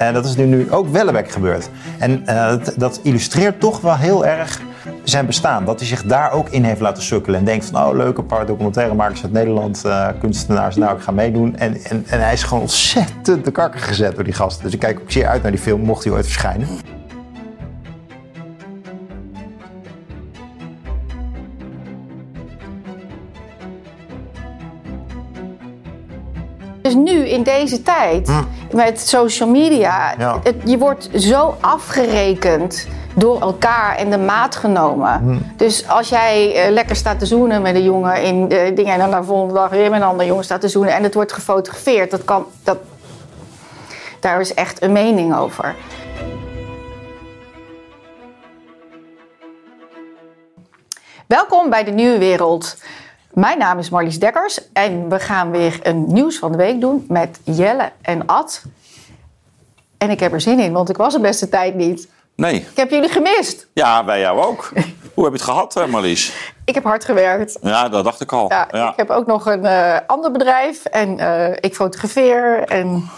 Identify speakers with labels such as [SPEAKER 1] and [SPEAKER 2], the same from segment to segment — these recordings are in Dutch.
[SPEAKER 1] En dat is nu, nu ook Wellebeck gebeurd. En uh, dat, dat, illustreert toch wel heel erg zijn bestaan. Dat hij zich daar ook in heeft laten sukkelen. En denkt van, oh leuke paar documentairemakers uit Nederland, uh, kunstenaars, nou ik ga meedoen. En, en, en hij is gewoon ontzettend de kakker gezet door die gasten. Dus ik kijk ook zeer uit naar die film, mocht hij ooit verschijnen.
[SPEAKER 2] Dus nu in deze tijd, hm. Met social media, het, je wordt zo afgerekend door elkaar en de maat genomen. Hm. Dus als jij uh, lekker staat te zoenen met een jongen in uh, dingen en dan de volgende dag weer met een andere jongen staat te zoenen en het wordt gefotografeerd, dat kan, dat, daar is echt een mening over. Welkom bij de Nieuwe Wereld. Mijn naam is Marlies Dekkers en we gaan weer een nieuws van de week doen met Jelle en Ad. En ik heb er zin in, want ik was de beste tijd niet.
[SPEAKER 3] Nee.
[SPEAKER 2] Ik heb jullie gemist.
[SPEAKER 3] Ja, wij jou ook. Hoe heb je het gehad, eh, Marlies?
[SPEAKER 2] Ik heb hard gewerkt.
[SPEAKER 3] Ja, dat dacht ik al.
[SPEAKER 2] Ja, Ik heb ook nog een uh, ander bedrijf en uh, ik fotografeer en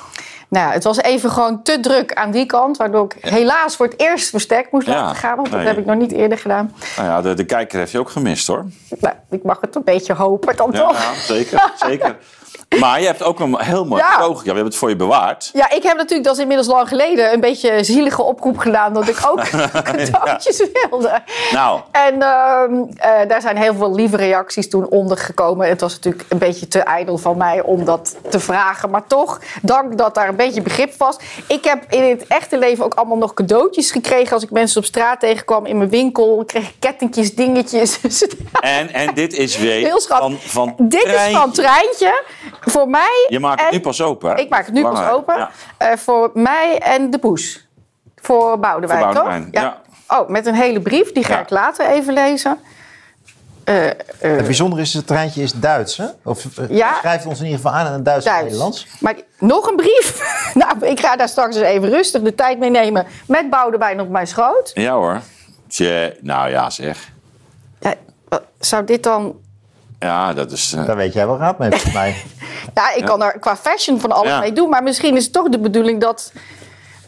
[SPEAKER 2] nou, het was even gewoon te druk aan die kant, waardoor ik helaas voor het eerst verstek moest laten gaan, want dat heb ik nog niet eerder gedaan.
[SPEAKER 3] Nou ja, de, de kijker heeft je ook gemist hoor.
[SPEAKER 2] Nou, ik mag het een beetje hopen dan toch.
[SPEAKER 3] Ja, zeker, zeker. Maar je hebt ook een heel mooi ja. Ja, we hebben het voor je bewaard.
[SPEAKER 2] Ja, ik heb natuurlijk, dat is inmiddels lang geleden, een beetje een zielige oproep gedaan dat ik ook cadeautjes wilde. Nou. En uh, daar zijn heel veel lieve reacties toen onder gekomen. Het was natuurlijk een beetje te ijdel van mij om dat te vragen. Maar toch, dank dat daar een beetje begrip was. Ik heb in het echte leven ook allemaal nog cadeautjes gekregen als ik mensen op straat tegenkwam in mijn winkel. Ik kreeg kettingjes, dingetjes.
[SPEAKER 3] En, en dit is weer Heel van, van
[SPEAKER 2] Dit is van Treintje. Voor mij.
[SPEAKER 3] Je maakt het nu pas open.
[SPEAKER 2] Ik maak het nu pas open. Uh, voor mij en de poes. Voor Boudewijn, voor Boudewijn toch? Ja. ja. Oh, met een hele brief. Die ga ik later even lezen.
[SPEAKER 1] Uh, uh, het bijzondere is, het treintje is Duits, hè? Of ja, schrijft ons in ieder geval aan in het Duits, Duits. Nederlands.
[SPEAKER 2] Maar nog een brief. nou, ik ga daar straks eens even rustig de tijd mee nemen. Met Boudewijn op mijn schoot.
[SPEAKER 3] Ja hoor. Tje, nou ja, zeg.
[SPEAKER 2] Ja, zou dit dan
[SPEAKER 3] ja, dat is...
[SPEAKER 1] Uh... Daar weet jij wel raad mee, volgens mij.
[SPEAKER 2] ja, ik kan er qua fashion van alles mee doen. Maar misschien is het toch de bedoeling dat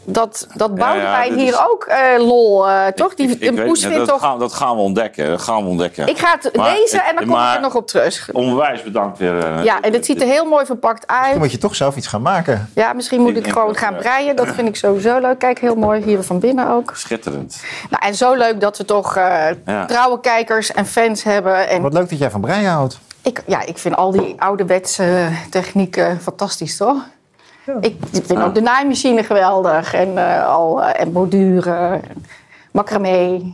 [SPEAKER 2] dat, dat Boudewijn ja, hier ook uh, lol, uh, toch? Die,
[SPEAKER 3] ik, ik weet, dat, toch... Gaan, dat gaan we ontdekken. Dat gaan we ontdekken.
[SPEAKER 2] Ik ga het maar, lezen en dan kom ik er nog op terug.
[SPEAKER 3] Onwijs bedankt weer. Uh,
[SPEAKER 2] ja, en het ziet er heel mooi verpakt uit.
[SPEAKER 1] Misschien moet je toch zelf iets gaan maken.
[SPEAKER 2] Ja, misschien moet ik, ik gewoon gaan breien. Dat vind ik sowieso leuk. Kijk, heel mooi hier van binnen ook.
[SPEAKER 3] Schitterend.
[SPEAKER 2] Nou, en zo leuk dat we toch trouwe kijkers en fans hebben. En...
[SPEAKER 1] Wat leuk dat jij van breien houdt.
[SPEAKER 2] Ik, ja, ik vind al die ouderwetse technieken fantastisch, toch? Ik vind ook de naaimachine geweldig. En, uh, al, uh, en borduren, macramé.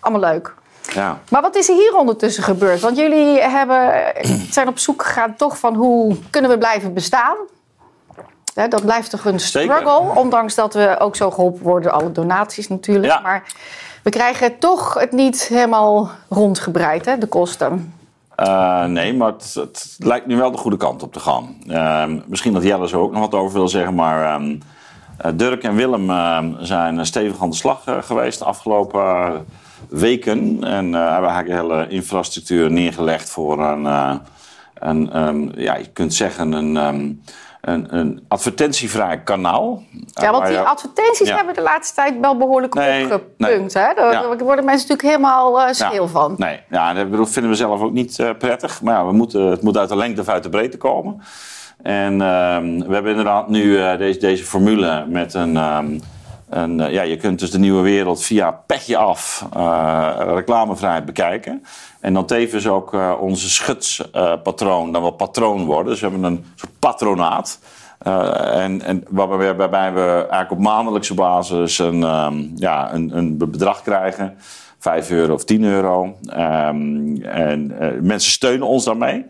[SPEAKER 2] Allemaal leuk. Ja. Maar wat is er hier ondertussen gebeurd? Want jullie hebben, zijn op zoek gegaan toch van hoe kunnen we blijven bestaan? dat blijft toch een struggle, ondanks dat we ook zo geholpen worden door alle donaties natuurlijk. Ja. Maar we krijgen toch het niet helemaal rondgebreid, hè, de kosten.
[SPEAKER 3] Uh, nee, maar het, lijkt nu wel de goede kant op te gaan. Uh, misschien dat Jelle zo ook nog wat over wil zeggen, maar uh, Dirk en Willem ehm, zijn stevig aan de slag eh, geweest de afgelopen weken. En hebben eigenlijk hele infrastructuur neergelegd voor een, een ja, je kunt zeggen, een een, een advertentievrij kanaal.
[SPEAKER 2] Ja, want die advertenties hebben de laatste tijd wel behoorlijk nee, opgepumpt. Hè? Daar ja. worden mensen natuurlijk helemaal uh, scheel van.
[SPEAKER 3] Nee, ja, dat vinden we zelf ook niet uh, prettig. Maar ja, we moeten, het moet uit de lengte of uit de breedte komen. En uh, we hebben inderdaad nu uh, deze, deze formule met een... En, ja, je kunt dus de nieuwe wereld via petje af uh, reclamevrij bekijken. En dan tevens ook uh, onze schutspatroon, dan wel patroon worden. Dus we hebben een soort patronaat. En, en waarbij, waarbij we eigenlijk op maandelijkse basis een, um, ja, een, een bedrag krijgen. 5 euro of 10 euro. Um, en mensen steunen ons daarmee.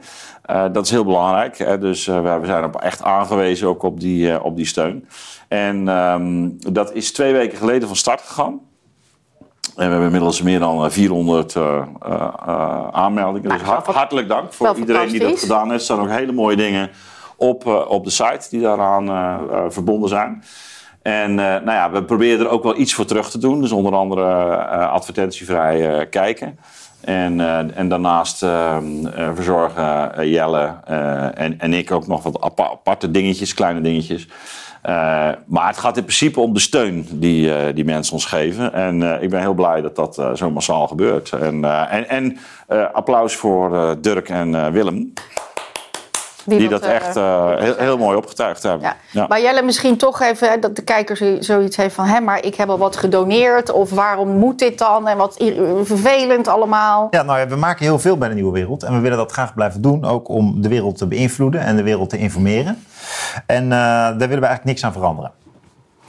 [SPEAKER 3] Uh, dat is heel belangrijk. Hè? Dus we zijn op echt aangewezen ook op die, op die steun. En um, dat is twee weken geleden van start gegaan. En we hebben inmiddels meer dan 400 uh, uh, aanmeldingen. Nou, dus hartelijk dank voor iedereen die dat gedaan heeft. Er staan ook hele mooie dingen op, uh, op de site die daaraan uh, verbonden zijn. En nou ja, we proberen er ook wel iets voor terug te doen. Dus onder andere advertentievrij kijken. En, en daarnaast verzorgen Jelle en, en ik ook nog wat aparte dingetjes, kleine dingetjes. Eh, maar het gaat in principe om de steun die, eh, die mensen ons geven. En eh, ik ben heel blij dat dat eh, zo massaal gebeurt. En, eh, en, en eh, applaus voor eh, Dirk en eh, Willem, die, dat,
[SPEAKER 2] eh,
[SPEAKER 3] echt eh, heel, heel mooi opgetuigd hebben.
[SPEAKER 2] Ja.
[SPEAKER 3] Ja.
[SPEAKER 2] Maar Jelle, misschien toch even hè, dat de kijker zo- zoiets heeft van... hé, maar ik heb al wat gedoneerd of waarom moet dit dan? En wat ir- vervelend allemaal.
[SPEAKER 1] Ja, nou ja, we maken heel veel bij de Nieuwe Wereld. En we willen dat graag blijven doen. Ook om de wereld te beïnvloeden en de wereld te informeren. En eh, daar willen we eigenlijk niks aan veranderen.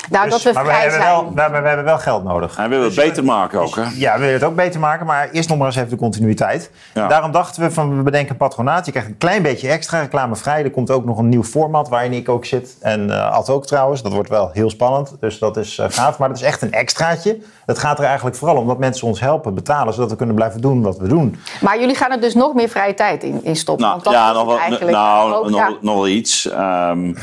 [SPEAKER 2] Nou,
[SPEAKER 1] Dus-
[SPEAKER 2] dat we
[SPEAKER 1] maar
[SPEAKER 2] vrij
[SPEAKER 1] hebben
[SPEAKER 2] zijn.
[SPEAKER 1] Wel, we, hebben, we hebben wel geld nodig.
[SPEAKER 3] En we willen het beter maken ook. Hè?
[SPEAKER 1] Ja, we willen het ook beter maken, maar eerst nog maar eens even de continuïteit.
[SPEAKER 3] Ja.
[SPEAKER 1] Daarom dachten we van we bedenken een patronaat. Je krijgt een klein beetje extra reclamevrij. Er komt ook nog een nieuw format waarin ik ook zit. En eh Ad ook trouwens. Dat wordt wel heel spannend. Dus dat is eh, gaaf. Maar dat is echt een extraatje. Het gaat er eigenlijk vooral om dat mensen ons helpen betalen. Zodat we kunnen blijven doen wat we doen.
[SPEAKER 2] Maar jullie gaan er dus nog meer vrije tijd in, in stoppen.
[SPEAKER 3] Nou,
[SPEAKER 2] want dat
[SPEAKER 3] ja, nog wel,
[SPEAKER 2] eigenlijk
[SPEAKER 3] nou,
[SPEAKER 2] ook,
[SPEAKER 3] nog,
[SPEAKER 2] ja.
[SPEAKER 3] nog wel iets. Ehm,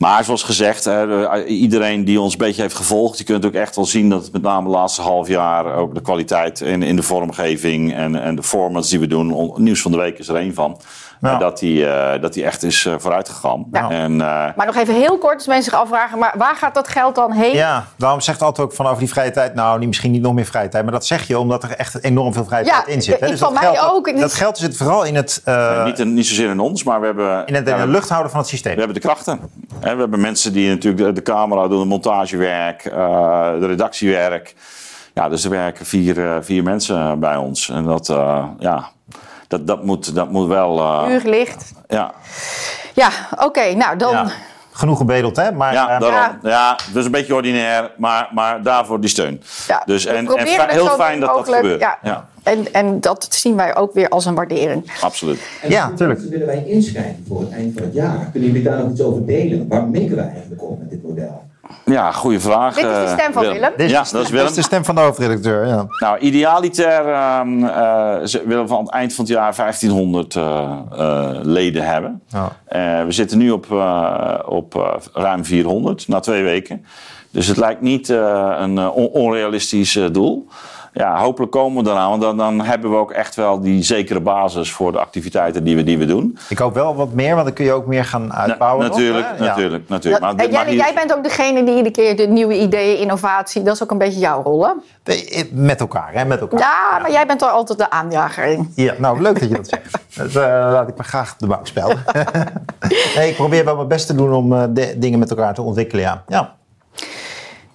[SPEAKER 3] maar zoals gezegd, de- iedereen die ons een beetje heeft gevolgd, die kunt ook echt wel zien dat het met name het laatste half jaar ook de kwaliteit in, in de vormgeving en, en de formats die we doen, nieuws van de week is er één van,
[SPEAKER 1] Ja.
[SPEAKER 3] eh, dat, die, eh, dat die echt is eh, vooruitgegaan.
[SPEAKER 2] Ja.
[SPEAKER 3] En, eh,
[SPEAKER 2] Maar nog even heel kort, als mensen zich afvragen... maar waar gaat dat geld dan heen?
[SPEAKER 1] Ja, daarom zegt altijd ook van over die vrije tijd. Nou, niet, misschien niet nog meer vrije tijd. Maar dat zeg je omdat er echt enorm veel vrije
[SPEAKER 2] Ja,
[SPEAKER 1] tijd in zit. Hè?
[SPEAKER 2] ik-
[SPEAKER 1] Dus
[SPEAKER 2] van
[SPEAKER 1] dat
[SPEAKER 2] mij
[SPEAKER 1] geld,
[SPEAKER 2] ook.
[SPEAKER 1] Dat, dat geld zit vooral in het, eh,
[SPEAKER 3] niet, niet zozeer in ons, maar we hebben,
[SPEAKER 1] in het, in
[SPEAKER 3] ja,
[SPEAKER 1] het
[SPEAKER 3] we-
[SPEAKER 1] lucht houden van het systeem.
[SPEAKER 3] We hebben de krachten. Hè, we hebben mensen die natuurlijk de, de camera doen, het montagewerk, eh, de redactiewerk. Ja, dus er werken vier, vier mensen bij ons. En dat, eh, ja, dat, dat, moet, dat moet wel. eh,
[SPEAKER 2] Uur licht.
[SPEAKER 3] ja,
[SPEAKER 2] Ja, oké, nou dan...
[SPEAKER 1] Ja. Genoeg gebedeld, hè? Maar,
[SPEAKER 3] ja,
[SPEAKER 1] eh,
[SPEAKER 3] daarom. Ja. dus een beetje ordinair, maar, maar daarvoor die steun.
[SPEAKER 2] Ja,
[SPEAKER 3] dus, en en heel
[SPEAKER 2] zo
[SPEAKER 3] fijn dat dat
[SPEAKER 2] mogelijk,
[SPEAKER 3] gebeurt.
[SPEAKER 2] Ja.
[SPEAKER 3] Ja.
[SPEAKER 2] En, en dat zien wij ook weer als een waardering.
[SPEAKER 3] absoluut.
[SPEAKER 4] En
[SPEAKER 1] Ja,
[SPEAKER 4] hoeveel
[SPEAKER 1] tuurlijk.
[SPEAKER 4] mensen willen wij inschrijven voor het eind van het jaar? Kunnen jullie daar nog iets over delen? Waar mikken wij eigenlijk op met dit model?
[SPEAKER 3] Ja, goede vraag.
[SPEAKER 2] Dit is de
[SPEAKER 3] eh,
[SPEAKER 2] stem van Willem.
[SPEAKER 1] dit is,
[SPEAKER 3] Ja,
[SPEAKER 1] de-
[SPEAKER 3] dat is
[SPEAKER 1] dit
[SPEAKER 3] Willem.
[SPEAKER 1] is de stem van de hoofdredacteur. Ja.
[SPEAKER 3] Nou, idealiter ehm, eh, willen we aan het eind van het jaar 1500 eh, leden hebben.
[SPEAKER 1] Ja.
[SPEAKER 3] Eh, we zitten nu op, eh, op eh, ruim 400 na twee weken. Dus het lijkt niet eh, een on- onrealistisch eh, doel. Ja, hopelijk komen we eraan, want dan, dan hebben we ook echt wel die zekere basis voor de activiteiten die we, die we doen.
[SPEAKER 1] Ik hoop wel wat meer, want dan kun je ook meer gaan
[SPEAKER 3] Na-
[SPEAKER 1] uitbouwen. nog,
[SPEAKER 3] natuurlijk,
[SPEAKER 1] hè? Ja.
[SPEAKER 3] natuurlijk, natuurlijk. Maar
[SPEAKER 2] en jij, jij bent ook degene die iedere keer de nieuwe ideeën, innovatie... dat is ook een beetje jouw rol, hè?
[SPEAKER 1] Eh, Met elkaar, hè? Met elkaar.
[SPEAKER 2] Ja, maar jij bent er altijd de aanjager in.
[SPEAKER 1] Ja, nou, leuk dat je dat zegt. Dat eh, laat ik me graag op de bouw spelen. nee, ik probeer wel mijn best te doen om eh, de- dingen met elkaar te ontwikkelen, ja. ja.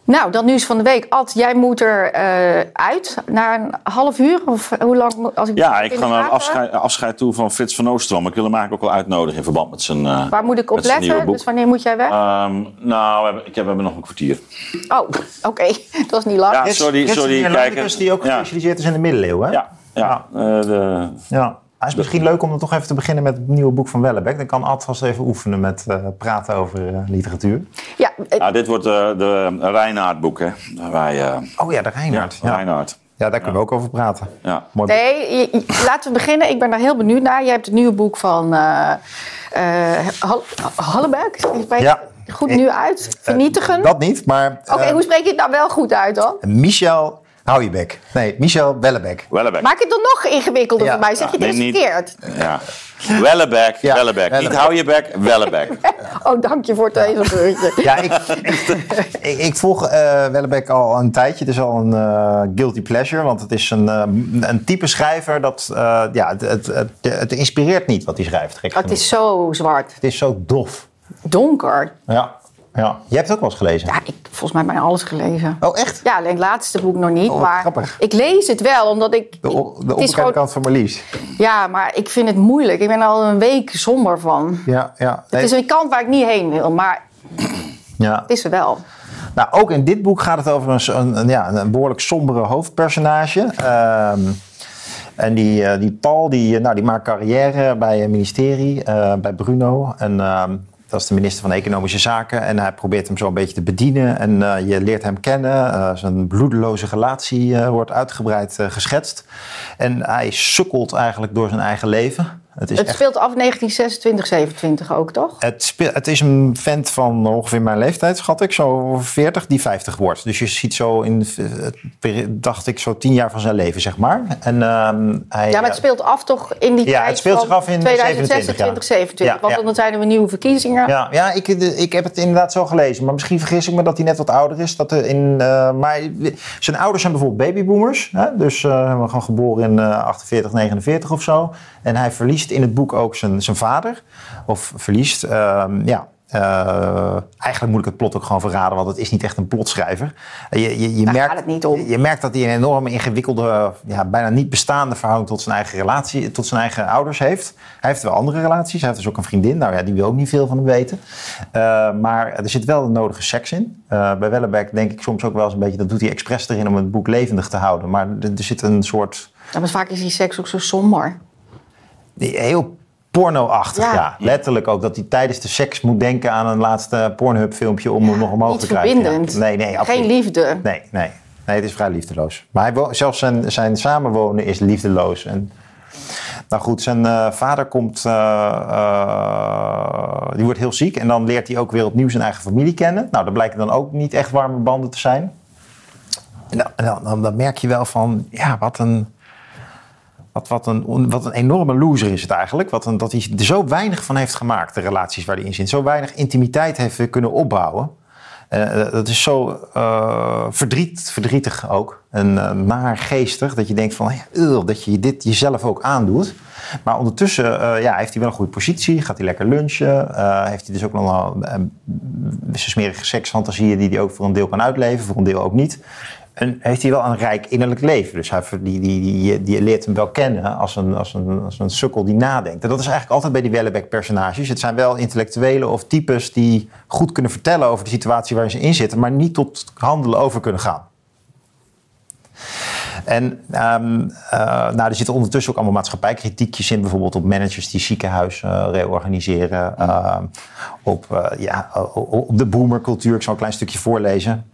[SPEAKER 2] Nou, dan nieuws van de week. Ad, jij moet er eh, uit na een half uur? Of hoe lang als ik
[SPEAKER 3] Ja, ik ga naar afscheid, afscheid toe van Frits van Oostrom. Ik wil hem eigenlijk ook wel uitnodigen in verband met zijn, eh,
[SPEAKER 2] Waar moet ik op letten? Dus wanneer moet jij weg?
[SPEAKER 3] Ehm, nou, we hebben, ik heb, we hebben nog een kwartier.
[SPEAKER 2] oh, oké. Dat is niet lang.
[SPEAKER 3] Ja,
[SPEAKER 1] Rits-
[SPEAKER 3] sorry,
[SPEAKER 1] Rits is
[SPEAKER 3] sorry,
[SPEAKER 1] een
[SPEAKER 3] kijker.
[SPEAKER 1] Neerlandicus die ook
[SPEAKER 3] Ja.
[SPEAKER 1] gespecialiseerd is in de middeleeuwen, hè?
[SPEAKER 3] Ja, ja. eh, de,
[SPEAKER 1] Ja. Het is misschien leuk om dan toch even te beginnen met het nieuwe boek van Wellebeck. Dan kan Ad vast even oefenen met eh, praten over eh, literatuur.
[SPEAKER 2] Ja,
[SPEAKER 3] nou, dit wordt eh, de Reinaard boek, hè. Wij,
[SPEAKER 1] Oh ja, de Reinhard.
[SPEAKER 3] ja,
[SPEAKER 1] Ja,
[SPEAKER 3] Reinaard.
[SPEAKER 1] ja daar kunnen we ook over praten.
[SPEAKER 3] Ja.
[SPEAKER 1] Mooi
[SPEAKER 2] nee, je- je- laten we beginnen. Ik ben daar heel benieuwd naar. Jij hebt het nieuwe boek van eh eh, Hallebeck. Je
[SPEAKER 1] Ja.
[SPEAKER 2] het goed nu uit? Vernietigen?
[SPEAKER 1] Dat niet, maar
[SPEAKER 2] Oké, hoe spreek je het nou wel goed uit dan?
[SPEAKER 1] Michel Houiebek. Nee, Michel Wellebeck.
[SPEAKER 3] Wellebeck.
[SPEAKER 2] Maak het dan nog ingewikkelder
[SPEAKER 1] Ja.
[SPEAKER 2] voor mij. Zeg je
[SPEAKER 3] Ja,
[SPEAKER 2] het
[SPEAKER 3] nee,
[SPEAKER 2] eens verkeerd?
[SPEAKER 3] Ja. Wellebeck,
[SPEAKER 1] Ja,
[SPEAKER 3] Wellebeck. Niet hou je bek, Wellebeck.
[SPEAKER 2] Oh, dank je voor het ezelbeurtje.
[SPEAKER 1] Ja, ik, ik, ik volg eh Wellebeck al een tijdje. Het is al een eh, guilty pleasure, want het is een, eh, een type schrijver dat eh, ja, het, het, het, het inspireert niet wat hij schrijft. Gek
[SPEAKER 2] Oh, het is zo zwart.
[SPEAKER 1] het is zo dof.
[SPEAKER 2] Donker.
[SPEAKER 1] Ja, ja. Jij hebt het ook wel eens gelezen.
[SPEAKER 2] Ja, ik volgens mij bijna alles gelezen.
[SPEAKER 1] Oh, echt?
[SPEAKER 2] Ja, alleen het laatste boek nog niet.
[SPEAKER 1] Oh,
[SPEAKER 2] maar
[SPEAKER 1] grappig.
[SPEAKER 2] ik lees het wel, omdat ik...
[SPEAKER 1] De, o- de
[SPEAKER 2] het is
[SPEAKER 1] onbekende
[SPEAKER 2] gewoon,
[SPEAKER 1] kant van Marlies.
[SPEAKER 2] ja, maar ik vind het moeilijk. Ik ben er al een week somber van.
[SPEAKER 1] Ja, ja.
[SPEAKER 2] Het is een kant waar ik niet heen wil, maar
[SPEAKER 1] ja.
[SPEAKER 2] het is er wel.
[SPEAKER 1] Nou, ook in dit boek gaat het over een, so- een, een- ja, een behoorlijk sombere hoofdpersonage. Ehm, en die, eh, die Paul, die, eh, nou, die maakt carrière bij het ministerie, eh, bij Bruno. En ehm, dat is de minister van Economische Zaken. En hij probeert hem zo een beetje te bedienen. En eh, je leert hem kennen. Eh, zijn bloedeloze relatie eh, wordt uitgebreid geschetst. En hij sukkelt eigenlijk door zijn eigen leven. Het, is
[SPEAKER 2] Het
[SPEAKER 1] echt,
[SPEAKER 2] speelt af 1926, 27 ook, toch?
[SPEAKER 1] het, het is een vent van ongeveer mijn leeftijd, schat ik, zo 40, die 50 wordt. Dus je ziet zo in, eh, dacht ik, zo 10 jaar van zijn leven, zeg maar. En, ehm, hij,
[SPEAKER 2] Ja, maar het speelt af toch in die
[SPEAKER 1] Ja,
[SPEAKER 2] tijd
[SPEAKER 1] het speelt
[SPEAKER 2] van
[SPEAKER 1] zich af in
[SPEAKER 2] 2026,
[SPEAKER 1] 27,
[SPEAKER 2] 27.
[SPEAKER 1] ja.
[SPEAKER 2] Want
[SPEAKER 1] Ja,
[SPEAKER 2] dan zijn er weer nieuwe verkiezingen.
[SPEAKER 1] Ja, ja ik, ik heb het inderdaad zo gelezen. Maar misschien vergis ik me dat hij net wat ouder is. Dat er in, eh, maar zijn ouders zijn bijvoorbeeld babyboomers. Hè? Dus eh we gaan geboren in eh 48, 49 of zo. En hij verliest in het boek ook zijn, zijn vader. Of verliest, ehm, ja... eh, eigenlijk moet ik het plot ook gewoon verraden, want het is niet echt een plotschrijver. Je, je, je,
[SPEAKER 2] Daar
[SPEAKER 1] merkt,
[SPEAKER 2] gaat het niet om.
[SPEAKER 1] je merkt dat hij een enorme ingewikkelde, ja, bijna niet bestaande verhouding tot zijn eigen relatie, tot zijn eigen ouders heeft. Hij heeft wel andere relaties. Hij heeft dus ook een vriendin. Nou ja, die wil ook niet veel van hem weten. Uh, maar er zit wel de nodige seks in. Bij Wellebeck denk ik soms ook wel eens een beetje, dat doet hij expres erin om het boek levendig te houden. Maar er, er zit een soort.
[SPEAKER 2] Ja, maar vaak is die seks ook zo somber.
[SPEAKER 1] Heel porno-achtig, ja. ja. Letterlijk ook. Dat hij tijdens de seks moet denken aan een laatste Pornhub-filmpje om ja, hem nog omhoog te krijgen.
[SPEAKER 2] verbindend.
[SPEAKER 1] Ja. Nee, nee,
[SPEAKER 2] absoluut. Geen liefde.
[SPEAKER 1] Nee, nee. Nee, het is vrij liefdeloos. Maar hij, zelfs zijn, zijn samenwonen is liefdeloos. En, nou goed, zijn uh, vader komt... Uh, uh, die wordt heel ziek. En dan leert hij ook weer opnieuw zijn eigen familie kennen. Nou, daar blijken dan ook niet echt warme banden te zijn. En dan, dan, dan merk je wel van... Ja, wat een... Wat, wat, een, wat een enorme loser is het eigenlijk. Wat een, dat hij er zo weinig van heeft gemaakt, de relaties waar hij in zit. Zo weinig intimiteit heeft kunnen opbouwen. Uh, dat is zo uh, verdriet, verdrietig ook. En uh, naargeestig. Dat je denkt van, dat je dit jezelf ook aandoet. Maar ondertussen ja, heeft hij wel een goede positie. Gaat hij lekker lunchen. heeft hij dus ook nog wel smerige seksfantasieën... die hij ook voor een deel kan uitleven. Voor een deel ook niet. Heeft hij wel een rijk innerlijk leven. Dus hij, die, die, die, die leert hem wel kennen als een, als, een, als sukkel die nadenkt. En dat is eigenlijk altijd bij die Wellebeck-personages. Het zijn wel intellectuelen of types die goed kunnen vertellen over de situatie waarin ze in zitten, maar niet tot handelen over kunnen gaan. En um, nou, er zitten ondertussen ook allemaal maatschappijkritiekjes in. Bijvoorbeeld op managers die ziekenhuizen uh, reorganiseren. Uh, op, ja, op de boomercultuur. Ik zal een klein stukje voorlezen.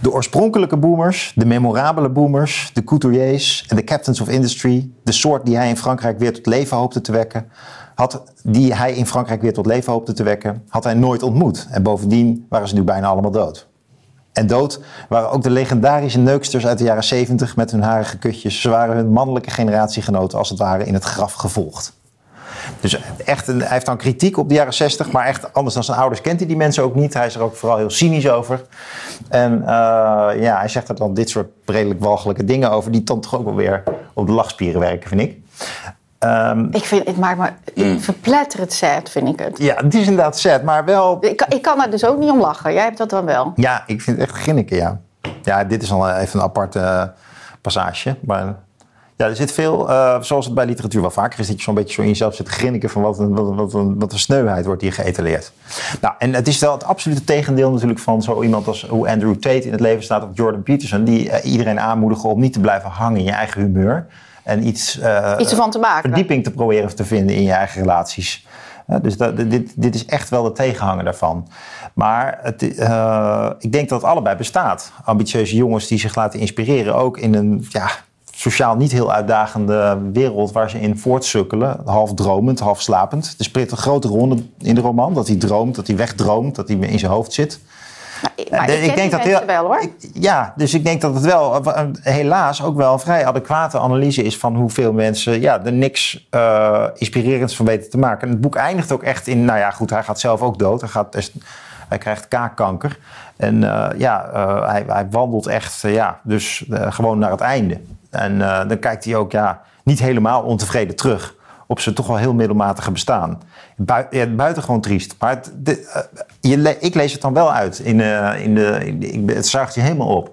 [SPEAKER 1] De oorspronkelijke boomers, de memorabele boomers, de couturiers en de captains of industry, de soort die hij in Frankrijk weer tot leven hoopte te wekken, had, die hij in Frankrijk weer tot leven hoopte te wekken, had hij nooit ontmoet. En bovendien waren ze nu bijna allemaal dood. En dood waren ook de legendarische neuksters uit de jaren 70 met hun harige kutjes. Ze waren hun mannelijke generatiegenoten als het ware in het graf gevolgd. Dus echt een, hij heeft dan kritiek op de jaren 60, maar echt anders dan zijn ouders kent hij die mensen ook niet. Hij is er ook vooral heel cynisch over. En uh, ja, hij zegt er dan dit soort redelijk walgelijke dingen over, die dan toch ook wel weer op de lachspieren werken, vind ik.
[SPEAKER 2] Um, ik vind het maakt me mm. verpletterend sad, vind ik het.
[SPEAKER 1] Ja, het is inderdaad sad, maar wel.
[SPEAKER 2] Ik, ik kan er dus ook niet om lachen. Jij hebt dat dan wel.
[SPEAKER 1] Ja, ik vind het echt ginniken, ja. Ja, dit is al even een aparte uh, passage, maar. Ja, er zit veel, uh, zoals het bij literatuur wel vaker is, dat je zo'n beetje zo in jezelf zit te grinniken van wat een, wat, een, wat, een, wat een sneuheid wordt hier geëtaleerd. Nou, en het is wel het absolute tegendeel natuurlijk van zo iemand als hoe Andrew Tate in het leven staat, of Jordan Peterson, die uh, iedereen aanmoedigen om niet te blijven hangen in je eigen humeur. En iets, uh,
[SPEAKER 2] iets ervan te maken.
[SPEAKER 1] verdieping te proberen te vinden in je eigen relaties. dus dat, dit, dit is echt wel de tegenhanger daarvan. Maar het, uh, ik denk dat het allebei bestaat. Ambitieuze jongens die zich laten inspireren, ook in een ja, sociaal niet heel uitdagende wereld waar ze in voortsukkelen. Half dromend, half slapend. Het speelt een grote rol in de roman. Dat hij droomt, dat hij wegdroomt, dat hij in zijn hoofd zit.
[SPEAKER 2] Maar, maar ik, ik denk dat heel, wel hoor.
[SPEAKER 1] Ik, ja, dus ik denk dat het wel helaas ook wel een vrij adequate analyse is van hoeveel mensen ja, er niks uh, inspirerends van weten te maken. En het boek eindigt ook echt in, nou ja, goed, hij gaat zelf ook dood. Hij, gaat, hij krijgt kaakkanker. En uh, ja, uh, hij, hij, wandelt echt, ja, dus gewoon naar het einde. En dan kijkt hij ook, ja, niet helemaal ontevreden terug op zijn toch wel heel middelmatige bestaan. Bui ja, buitengewoon triest. Maar de, je ik lees het dan wel uit. In, in de, in de, het zuigt je helemaal op.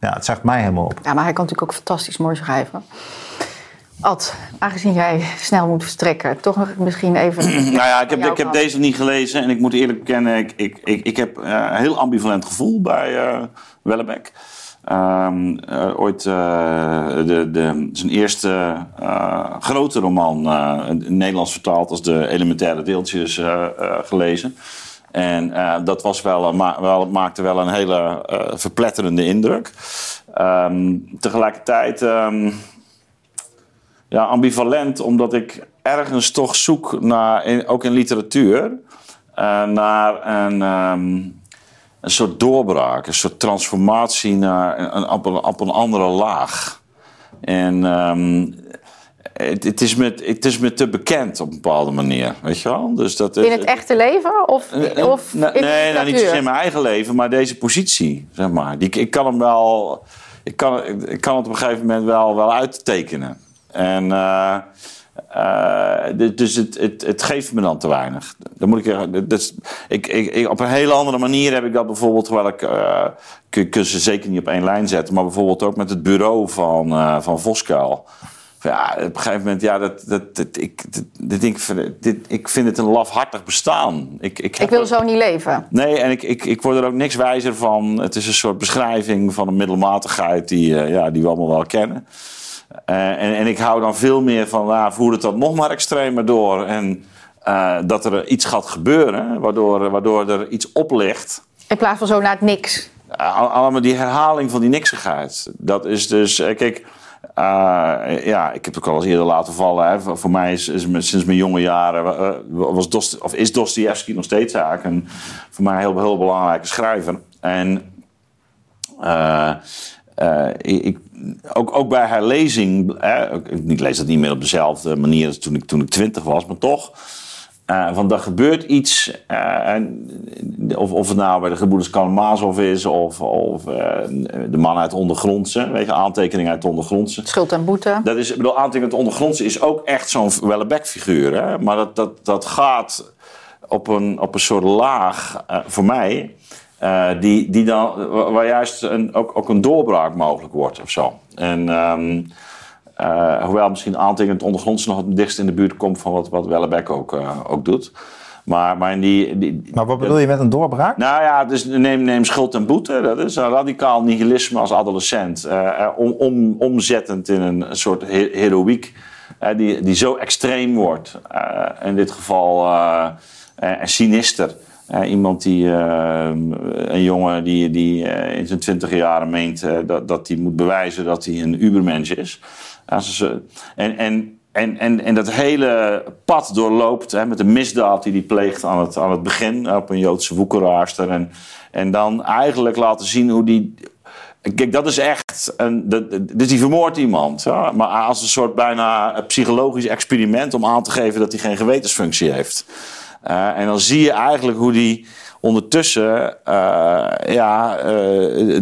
[SPEAKER 1] Ja, het zuigt mij helemaal op.
[SPEAKER 2] Ja, maar hij kan natuurlijk ook fantastisch mooi schrijven. Ad, aangezien jij snel moet vertrekken, toch nog misschien even...
[SPEAKER 3] nou ja, ik heb, ik heb deze niet gelezen en ik moet eerlijk bekennen... ik, ik, ik, ik heb uh, een heel ambivalent gevoel bij uh, Wellebeck. Um, uh, ooit uh, de, de, zijn eerste uh, grote roman, in Nederlands vertaald als de elementaire deeltjes, gelezen. En dat was wel, ma wel, maakte wel een hele verpletterende indruk. Um, tegelijkertijd, um, ja, ambivalent, omdat ik ergens toch zoek naar, in- ook in literatuur, eh, naar een, ehm, een soort doorbraak, een soort transformatie naar een, op, een, op een andere laag. En ehm, het, het, is me, het is me te bekend op een bepaalde manier, weet je wel? Dus dat,
[SPEAKER 2] In het echte leven? Of,
[SPEAKER 3] eh,
[SPEAKER 2] of
[SPEAKER 3] nee, nee nou, niet in mijn eigen leven, maar deze positie, zeg maar. Die, ik kan hem wel, ik kan, ik, ik kan het op een gegeven moment wel, wel uittekenen. En eh, eh, dus- dus het, het, het geeft me dan te weinig. Dan moet ik, dat is- ik, ik, ik, op een hele andere manier heb ik dat bijvoorbeeld, terwijl ik, eh, kun, kun ze zeker niet op één lijn zetten, maar bijvoorbeeld ook met het bureau van, eh van Voskuil. Ja, op een gegeven moment, ja, dat, dat, dat, ik, dit, dit, ik, vind- dit, ik vind het een lafhartig bestaan. Ik, ik,
[SPEAKER 2] Ik wil zo niet leven.
[SPEAKER 3] Nee, en ik, ik, ik word er ook niks wijzer van. Het is een soort beschrijving van een middelmatigheid die, eh, ja, die we allemaal wel kennen. Eh, en, en ik hou dan veel meer van, nou, voer het dan nog maar extremer door. En eh, dat er iets gaat gebeuren, waardoor, waardoor er iets op ligt.
[SPEAKER 2] In plaats van zo naar het niks.
[SPEAKER 3] Al- allemaal die herhaling van die niksigheid. Dat is dus, eh, kijk, eh, ja, ik heb het ook al eens eerder laten vallen. Hè. Voor mij is, sinds mijn jonge jaren eh, was Dost, of is Dostoevsky nog steeds eigenlijk een voor mij een heel, heel belangrijke schrijver. En eh, eh, ik, ook, ook bij herlezing, hè, ook- ik lees dat niet meer op dezelfde manier als toen ik, toen ik twintig was, maar toch. eh van er gebeurt iets, eh, en, of, of het nou bij de gebroeders Karamazov is, of, of de man uit de ondergrondse, weet je, aantekening uit de ondergrondse.
[SPEAKER 2] Schuld en boete.
[SPEAKER 3] Dat is, ik bedoel, aantekening uit de ondergrondse is ook echt zo'n Wellebec-figuur, hè? maar dat, dat, dat gaat op een, op een soort laag, voor mij, eh, die, die dan, wa- waar juist een, ook, ook een doorbraak mogelijk wordt of zo. En ehm, eh, hoewel misschien de ondergrondse nog het dichtst in de buurt komt van wat, wat Wellebec ook, eh, ook doet. Maar, maar in die, die,
[SPEAKER 1] Maar wat bedoel je met een doorbraak?
[SPEAKER 3] nou ja, dus neem, neem schuld en boete. Dat is een radicaal nihilisme als adolescent. Om, om, omzettend in een, soort he- heroïek die, die zo extreem wordt. In dit geval en sinister. Iemand die, eh, een jongen die, die eh, in zijn twintig jaren meent eh, dat, dat hij moet bewijzen dat hij een ubermensch is. En, en, en, en, en dat hele pad doorloopt hè, met de misdaad die hij pleegt aan het, aan het begin op een Joodse woekeraarster. En, en dan eigenlijk laten zien hoe die. Kijk, dat is echt. Een, dat, dus die vermoordt iemand. Ja, maar als een soort bijna psychologisch experiment om aan te geven dat hij geen gewetensfunctie heeft. Eh, en dan zie je eigenlijk hoe die ondertussen eh, ja,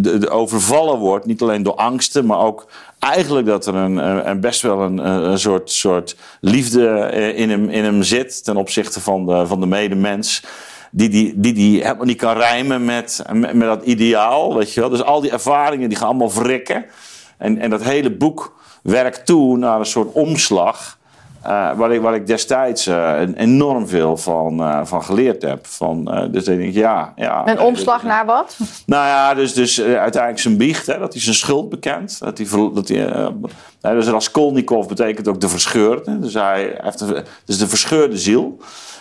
[SPEAKER 3] de overvallen wordt. Niet alleen door angsten, maar ook eigenlijk dat er een, een- best wel een, een soort, soort liefde in hem, in hem zit ten opzichte van de, van de medemens. Die die, die die helemaal niet kan rijmen met, met, met dat ideaal. Weet je wel? Dus al die ervaringen die gaan allemaal wrikken. En, en dat hele boek werkt toe naar een soort omslag. Eh, waar, ik, waar ik destijds eh, enorm veel van, eh, van geleerd heb. Van, dus ik denk, ja, ja.
[SPEAKER 2] Een omslag naar wat?
[SPEAKER 3] Nou ja, dus, dus uiteindelijk zijn biecht, hè, dat hij zijn schuld bekent. Dat hij, dat hij, dus Raskolnikov betekent ook de verscheurde. Dus hij heeft een, dus de verscheurde ziel.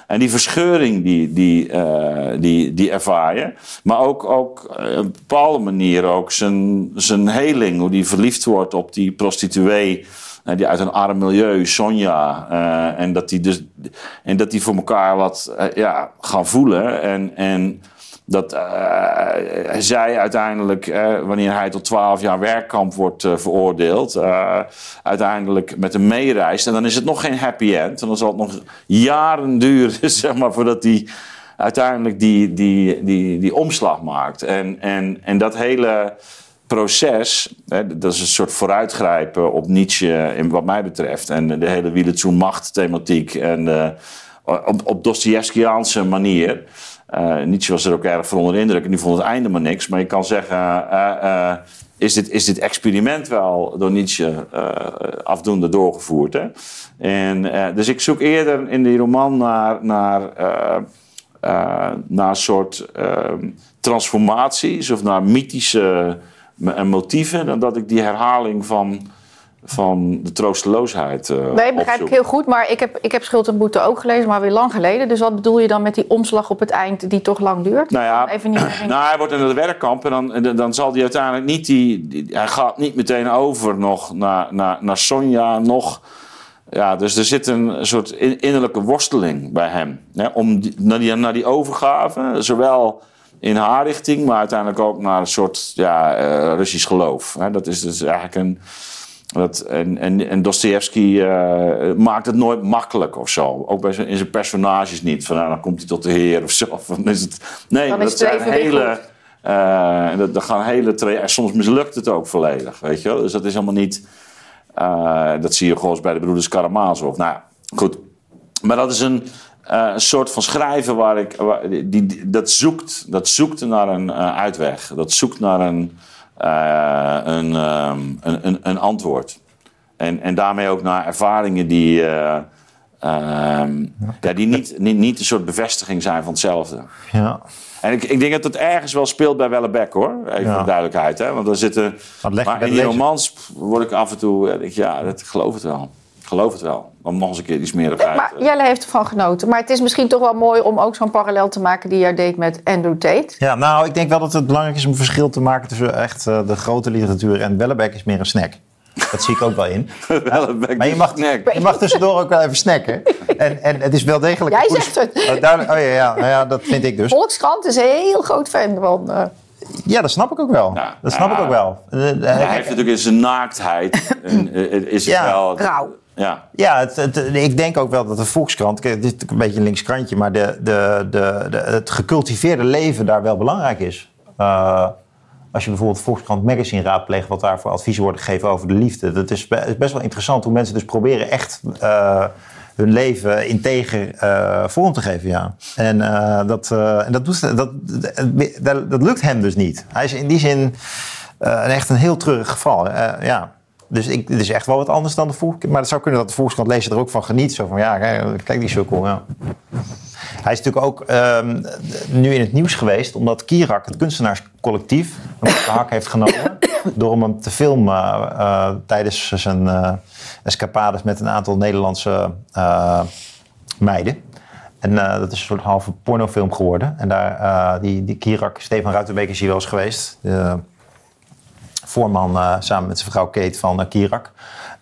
[SPEAKER 3] En die verscheuring die, die, die, die ervaar je. Maar ook, ook op een bepaalde manier ook zijn, zijn heling. Hoe die verliefd wordt op die prostituee. Die uit een arm milieu, Sonja. eh, en, dat die dus, en dat die voor elkaar wat eh, ja, gaan voelen. En, en dat eh, zij uiteindelijk, wanneer hij tot 12 jaar werkkamp wordt veroordeeld, uiteindelijk met hem meereist. En dan is het nog geen happy end. En dan zal het nog jaren duren, zeg maar, voordat hij uiteindelijk die, die, die, die omslag maakt. En, en, en dat hele proces, hè, dat is een soort vooruitgrijpen op Nietzsche, in wat mij betreft. En de hele wielen macht thematiek. En eh, op, op Dostoevskiaanse manier. Eh, Nietzsche was er ook erg van onder de indruk en die vond het einde maar niks. Maar je kan zeggen, eh, is, dit, is dit experiment wel door Nietzsche afdoende doorgevoerd? Hè? En, dus ik zoek eerder in die roman naar, naar, naar een soort eh, transformaties of naar mythische m- motieven... dan dat ik die herhaling van, van de troosteloosheid eh
[SPEAKER 2] Nee, begrijp ik heel goed. Maar ik heb, ik heb Schuld en Boete ook gelezen, maar weer lang geleden. Dus wat bedoel je dan met die omslag op het eind die toch lang duurt?
[SPEAKER 3] Nou ja,
[SPEAKER 2] Even niet meer
[SPEAKER 3] nou, hij wordt in het werkkamp en dan, en dan- zal hij uiteindelijk niet die, die- Hij gaat niet meteen over nog naar, naar, naar Sonja, nog ja, dus er zit een soort in- innerlijke worsteling bij hem. Hè, om die, naar, die, naar die overgave, zowel in haar richting, maar uiteindelijk ook naar een soort ja, eh, Russisch geloof. Hè, dat is dus eigenlijk een. Dat, en en, en Dostoevsky eh, maakt het nooit makkelijk of zo. Ook bij zijn, in zijn personages niet. Van nou, dan komt hij tot de Heer of zo. Van, is het, nee, dat zijn hele. eh, dat, dat gaan hele Soms mislukt het ook volledig. Weet je wel? Dus dat is helemaal niet. dat zie je gewoon bij de broeders Karamazov. Nou goed. Maar dat is een, eh, een soort van schrijven waar ik. Waar, die, die- dat, zoekt, dat zoekt naar een eh, uitweg. Dat zoekt naar een, eh, een, ehm, een, een, een antwoord. En, en daarmee ook naar ervaringen die. eh, ehm, ja, die niet, niet, niet een soort bevestiging zijn van hetzelfde.
[SPEAKER 1] Ja.
[SPEAKER 3] En ik, ik denk dat het ergens wel speelt bij Wellebeck hoor. Even
[SPEAKER 1] Ja.
[SPEAKER 3] voor duidelijkheid. Hè? Want er zitten. Maar in die romans word ik af en toe. ja, dat, geloof het wel. Ik geloof het wel. Om nog eens een keer die smerigheid.
[SPEAKER 2] Maar
[SPEAKER 3] eh,
[SPEAKER 2] Jelle heeft ervan genoten. Maar het is misschien toch wel mooi om ook zo'n parallel te maken die jij deed met Andrew Tate.
[SPEAKER 1] ja, nou, ik denk wel dat het belangrijk is om een verschil te maken tussen echt eh, de grote literatuur en Wellebeck is meer een snack. Dat zie ik ook wel in.
[SPEAKER 3] Wellebeck
[SPEAKER 1] Maar je mag,
[SPEAKER 3] snack.
[SPEAKER 1] je mag tussendoor ook wel even snacken. En, en het is wel degelijk...
[SPEAKER 2] Jij zegt het.
[SPEAKER 1] Oh, duidelijk- oh ja, ja, nou ja, dat vind ik dus.
[SPEAKER 2] Volkskrant is een heel groot fan van. eh,
[SPEAKER 1] Ja, dat snap ik ook wel.
[SPEAKER 3] Ja.
[SPEAKER 1] Dat snap ik
[SPEAKER 3] Ja.
[SPEAKER 1] ook wel.
[SPEAKER 3] Hij heeft natuurlijk in zijn naaktheid. en, eh, is het
[SPEAKER 1] Ja.
[SPEAKER 3] wel.
[SPEAKER 2] Rauw.
[SPEAKER 3] Ja.
[SPEAKER 1] Ja, ik denk ook wel dat de Volkskrant, het is een beetje een links krantje, maar de, de, de, het gecultiveerde leven daar wel belangrijk is. Eh, als je bijvoorbeeld Volkskrant Magazine raadpleegt, wat daar voor adviezen worden gegeven over de liefde. Dat is, be- is best wel interessant hoe mensen dus proberen echt eh, hun leven integer eh, vorm te geven. Ja. En, dat, dat, dat, dat, dat lukt hem dus niet. Hij is in die zin echt een heel treurig geval. Ja. Dus ik, het is echt wel wat anders dan de Volkskrant. Maar het zou kunnen dat de Volkskrant lezer er ook van geniet. Zo van, ja, kijk, die sukkel. Ja. Hij is natuurlijk ook ehm, nu in het nieuws geweest... omdat Kirak, het kunstenaarscollectief... de hak heeft genomen... door hem hem te filmen eh, tijdens zijn eh, escapades... met een aantal Nederlandse eh, meiden. En dat is een soort halve pornofilm geworden. En daar, die, die Kirak, Stefan Ruitenbeek is hier wel eens geweest... De, voorman eh, samen met zijn vrouw Kate van eh, Kirak.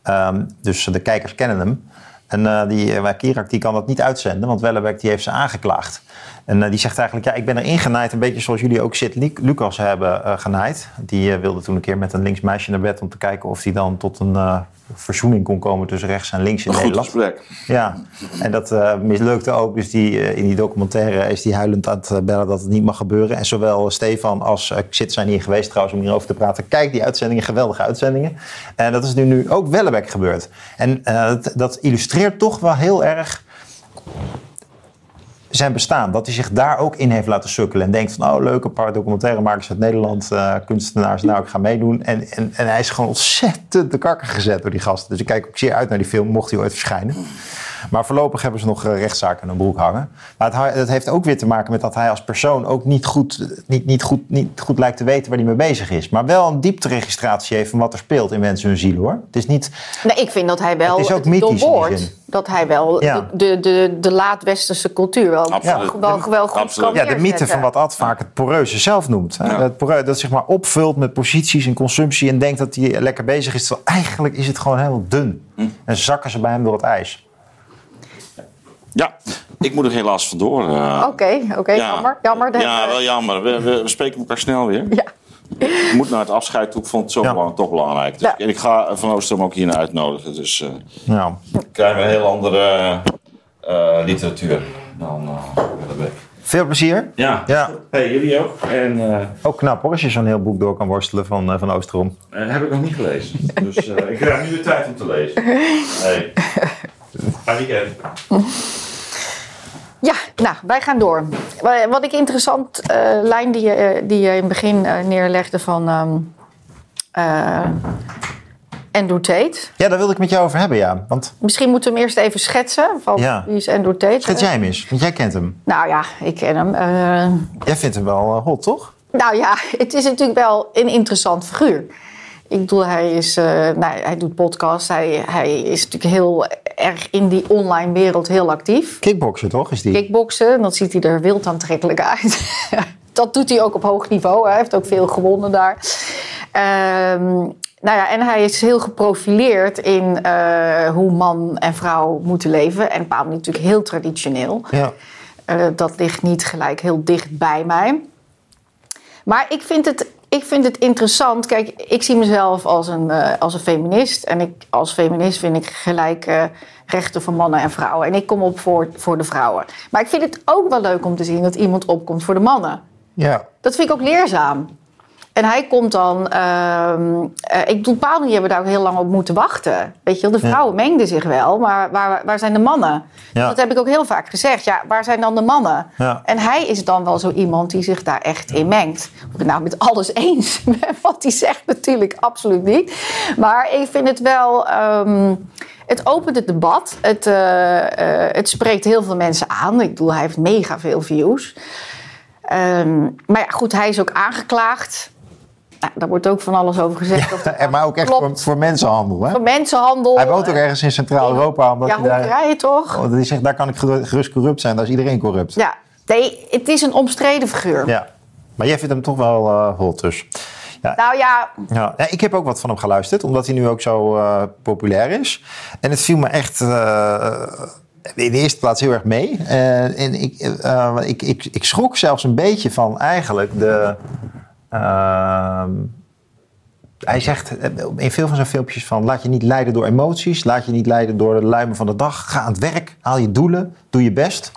[SPEAKER 1] Ehm, dus de kijkers kennen hem. En eh, die, maar Kirak die kan dat niet uitzenden, want Wellebeck die heeft ze aangeklaagd. En die zegt eigenlijk, ja, ik ben erin genaaid, een beetje zoals jullie ook Lu- Lucas hebben genaaid. Die wilde toen een keer met een links meisje naar bed om te kijken of hij dan tot een verzoening kon komen tussen rechts en links in
[SPEAKER 3] goed
[SPEAKER 1] Nederland.
[SPEAKER 3] gesprek.
[SPEAKER 1] Ja, en dat eh, mislukte ook. Dus die, eh, in die documentaire is die huilend aan het eh, bellen dat het niet mag gebeuren. En zowel Stefan als uh, Xit zijn hier geweest trouwens om hierover te praten. Kijk die uitzendingen, geweldige uitzendingen. En dat is nu, nu ook Wellebeck gebeurd. En dat, dat illustreert toch wel heel erg zijn bestaan. Dat hij zich daar ook in heeft laten sukkelen. En denkt van, oh leuk, een paar documentairemakers uit Nederland, eh, kunstenaars, nou ik ga meedoen. En, en, en hij is gewoon ontzettend de kakker gezet door die gasten. Dus ik kijk ook zeer uit naar die film, mocht hij ooit verschijnen. Maar voorlopig hebben ze nog eh, rechtszaken aan hun broek hangen. Maar het, heeft ook weer te maken met dat hij als persoon ook niet goed, niet, niet, goed, niet goed lijkt te weten waar hij mee bezig is. Maar wel een diepteregistratie heeft van wat er speelt in mensen hun ziel hoor. Het is niet...
[SPEAKER 2] Nee, ik vind dat hij wel
[SPEAKER 1] Het is ook mythisch.
[SPEAKER 2] Dat hij wel
[SPEAKER 1] Ja.
[SPEAKER 2] de, de, de laat-westerse cultuur wel,
[SPEAKER 3] Absoluut.
[SPEAKER 2] wel, wel, wel goed
[SPEAKER 3] Absoluut.
[SPEAKER 2] kan
[SPEAKER 1] Ja, de mythe van wat Ad vaak het poreuze zelf noemt. Hè?
[SPEAKER 3] Ja.
[SPEAKER 1] Het poreu, dat zeg maar opvult met posities en consumptie en denkt dat hij lekker bezig is. Terwijl eigenlijk is het gewoon heel dun. En zakken ze bij hem door het ijs.
[SPEAKER 3] Ja, ik moet er helaas vandoor. eh.
[SPEAKER 2] Oké, oké, jammer. jammer dat
[SPEAKER 3] Ja, wel jammer. We, we, we spreken elkaar snel weer.
[SPEAKER 2] Ja.
[SPEAKER 3] Ik moet naar het afscheid toe. Ik vond het zo
[SPEAKER 1] Ja.
[SPEAKER 3] toch belangrijk. Dus
[SPEAKER 2] Ja.
[SPEAKER 3] En ik ga Van Oostrom ook hier uitnodigen. Dus eh
[SPEAKER 1] Nou,
[SPEAKER 3] krijgen we een heel andere eh, literatuur dan eh Wellebeck.
[SPEAKER 1] veel plezier.
[SPEAKER 3] Ja.
[SPEAKER 1] Ja,
[SPEAKER 3] Hey, jullie ook. En eh,
[SPEAKER 1] ook knap hoor als je zo'n heel boek door kan worstelen van, van Oosterom.
[SPEAKER 3] eh, heb ik nog niet gelezen. Dus eh, ik krijg nu de tijd om te lezen. Hey. Weekend.
[SPEAKER 2] Ja, nou, wij gaan door. Wa- Wat ik interessant, eh, lijn die je, eh, die je in het begin eh, neerlegde van Andrew Tate.
[SPEAKER 1] Ja, daar wilde ik met jou over hebben, ja. Want
[SPEAKER 2] Misschien moeten we hem eerst even schetsen. Van
[SPEAKER 1] Ja.
[SPEAKER 2] Wie is Andrew Tate?
[SPEAKER 1] schets jij hem eens, want jij kent hem.
[SPEAKER 2] Nou ja, ik ken hem.
[SPEAKER 1] Jij vindt hem wel hot, toch?
[SPEAKER 2] nou ja, het is natuurlijk wel een interessant figuur. Ik bedoel, hij, is, eh, nou, hij doet podcasts. Hij, hij is natuurlijk heel erg in die online wereld heel actief.
[SPEAKER 1] Kickbokser, toch? Is die?
[SPEAKER 2] kickboksen. Dan ziet hij er wild aantrekkelijk uit. dat doet hij ook op hoog niveau. Hij heeft ook veel gewonnen daar. Ehm, nou ja, en hij is heel geprofileerd in eh, hoe man en vrouw moeten leven. En bepaald natuurlijk heel traditioneel.
[SPEAKER 1] Ja.
[SPEAKER 2] Eh, dat ligt niet gelijk heel dicht bij mij. Maar ik vind het, ik vind het interessant. Kijk, ik zie mezelf als een, eh, als een feminist. En ik, als feminist vind ik gelijke rechten voor mannen en vrouwen. En ik kom op voor, voor de vrouwen. Maar ik vind het ook wel leuk om te zien dat iemand opkomt voor de mannen.
[SPEAKER 1] Ja.
[SPEAKER 2] Dat vind ik ook leerzaam. En hij komt dan. ehm, eh, ik bedoel, Paul die hebben daar ook heel lang op moeten wachten. Weet je wel, de
[SPEAKER 1] Ja.
[SPEAKER 2] vrouwen mengden zich wel, maar waar, waar zijn de mannen?
[SPEAKER 1] Ja.
[SPEAKER 2] Dat heb ik ook heel vaak gezegd. Ja, waar zijn dan de mannen?
[SPEAKER 1] Ja.
[SPEAKER 2] En hij is dan wel zo iemand die zich daar echt in mengt. Of ik het nou met alles eens ben wat hij zegt, natuurlijk absoluut niet. Maar ik vind het wel. ehm, het opent het debat. Het, eh, eh, het spreekt heel veel mensen aan. Ik bedoel, hij heeft mega veel views. Ehm, maar ja, goed, hij is ook aangeklaagd. Nou, daar wordt ook van alles over gezegd. Of
[SPEAKER 1] En maar ook echt voor, voor mensenhandel. Hè?
[SPEAKER 2] Voor mensenhandel.
[SPEAKER 1] Hij woont ook ergens in Centraal-Europa. Omdat
[SPEAKER 2] Ja,
[SPEAKER 1] hij daar,
[SPEAKER 2] Hongarije toch?
[SPEAKER 1] Oh, die zegt, daar kan ik geru- gerust corrupt zijn. Daar is iedereen corrupt.
[SPEAKER 2] Ja, nee, het is een omstreden figuur.
[SPEAKER 1] Ja. Maar jij vindt hem toch wel eh hot dus. Ja,
[SPEAKER 2] Nou ja,
[SPEAKER 1] ja. Ik heb ook wat van hem geluisterd, omdat hij nu ook zo eh, populair is. En het viel me echt eh, in de eerste plaats heel erg mee. En ik, ik, ik, ik schrok zelfs een beetje van eigenlijk de... ehm, hij zegt eh, in veel van zijn filmpjes van... laat je niet leiden door emoties, laat je niet leiden door de luimen van de dag. Ga aan het werk, haal je doelen, doe je best.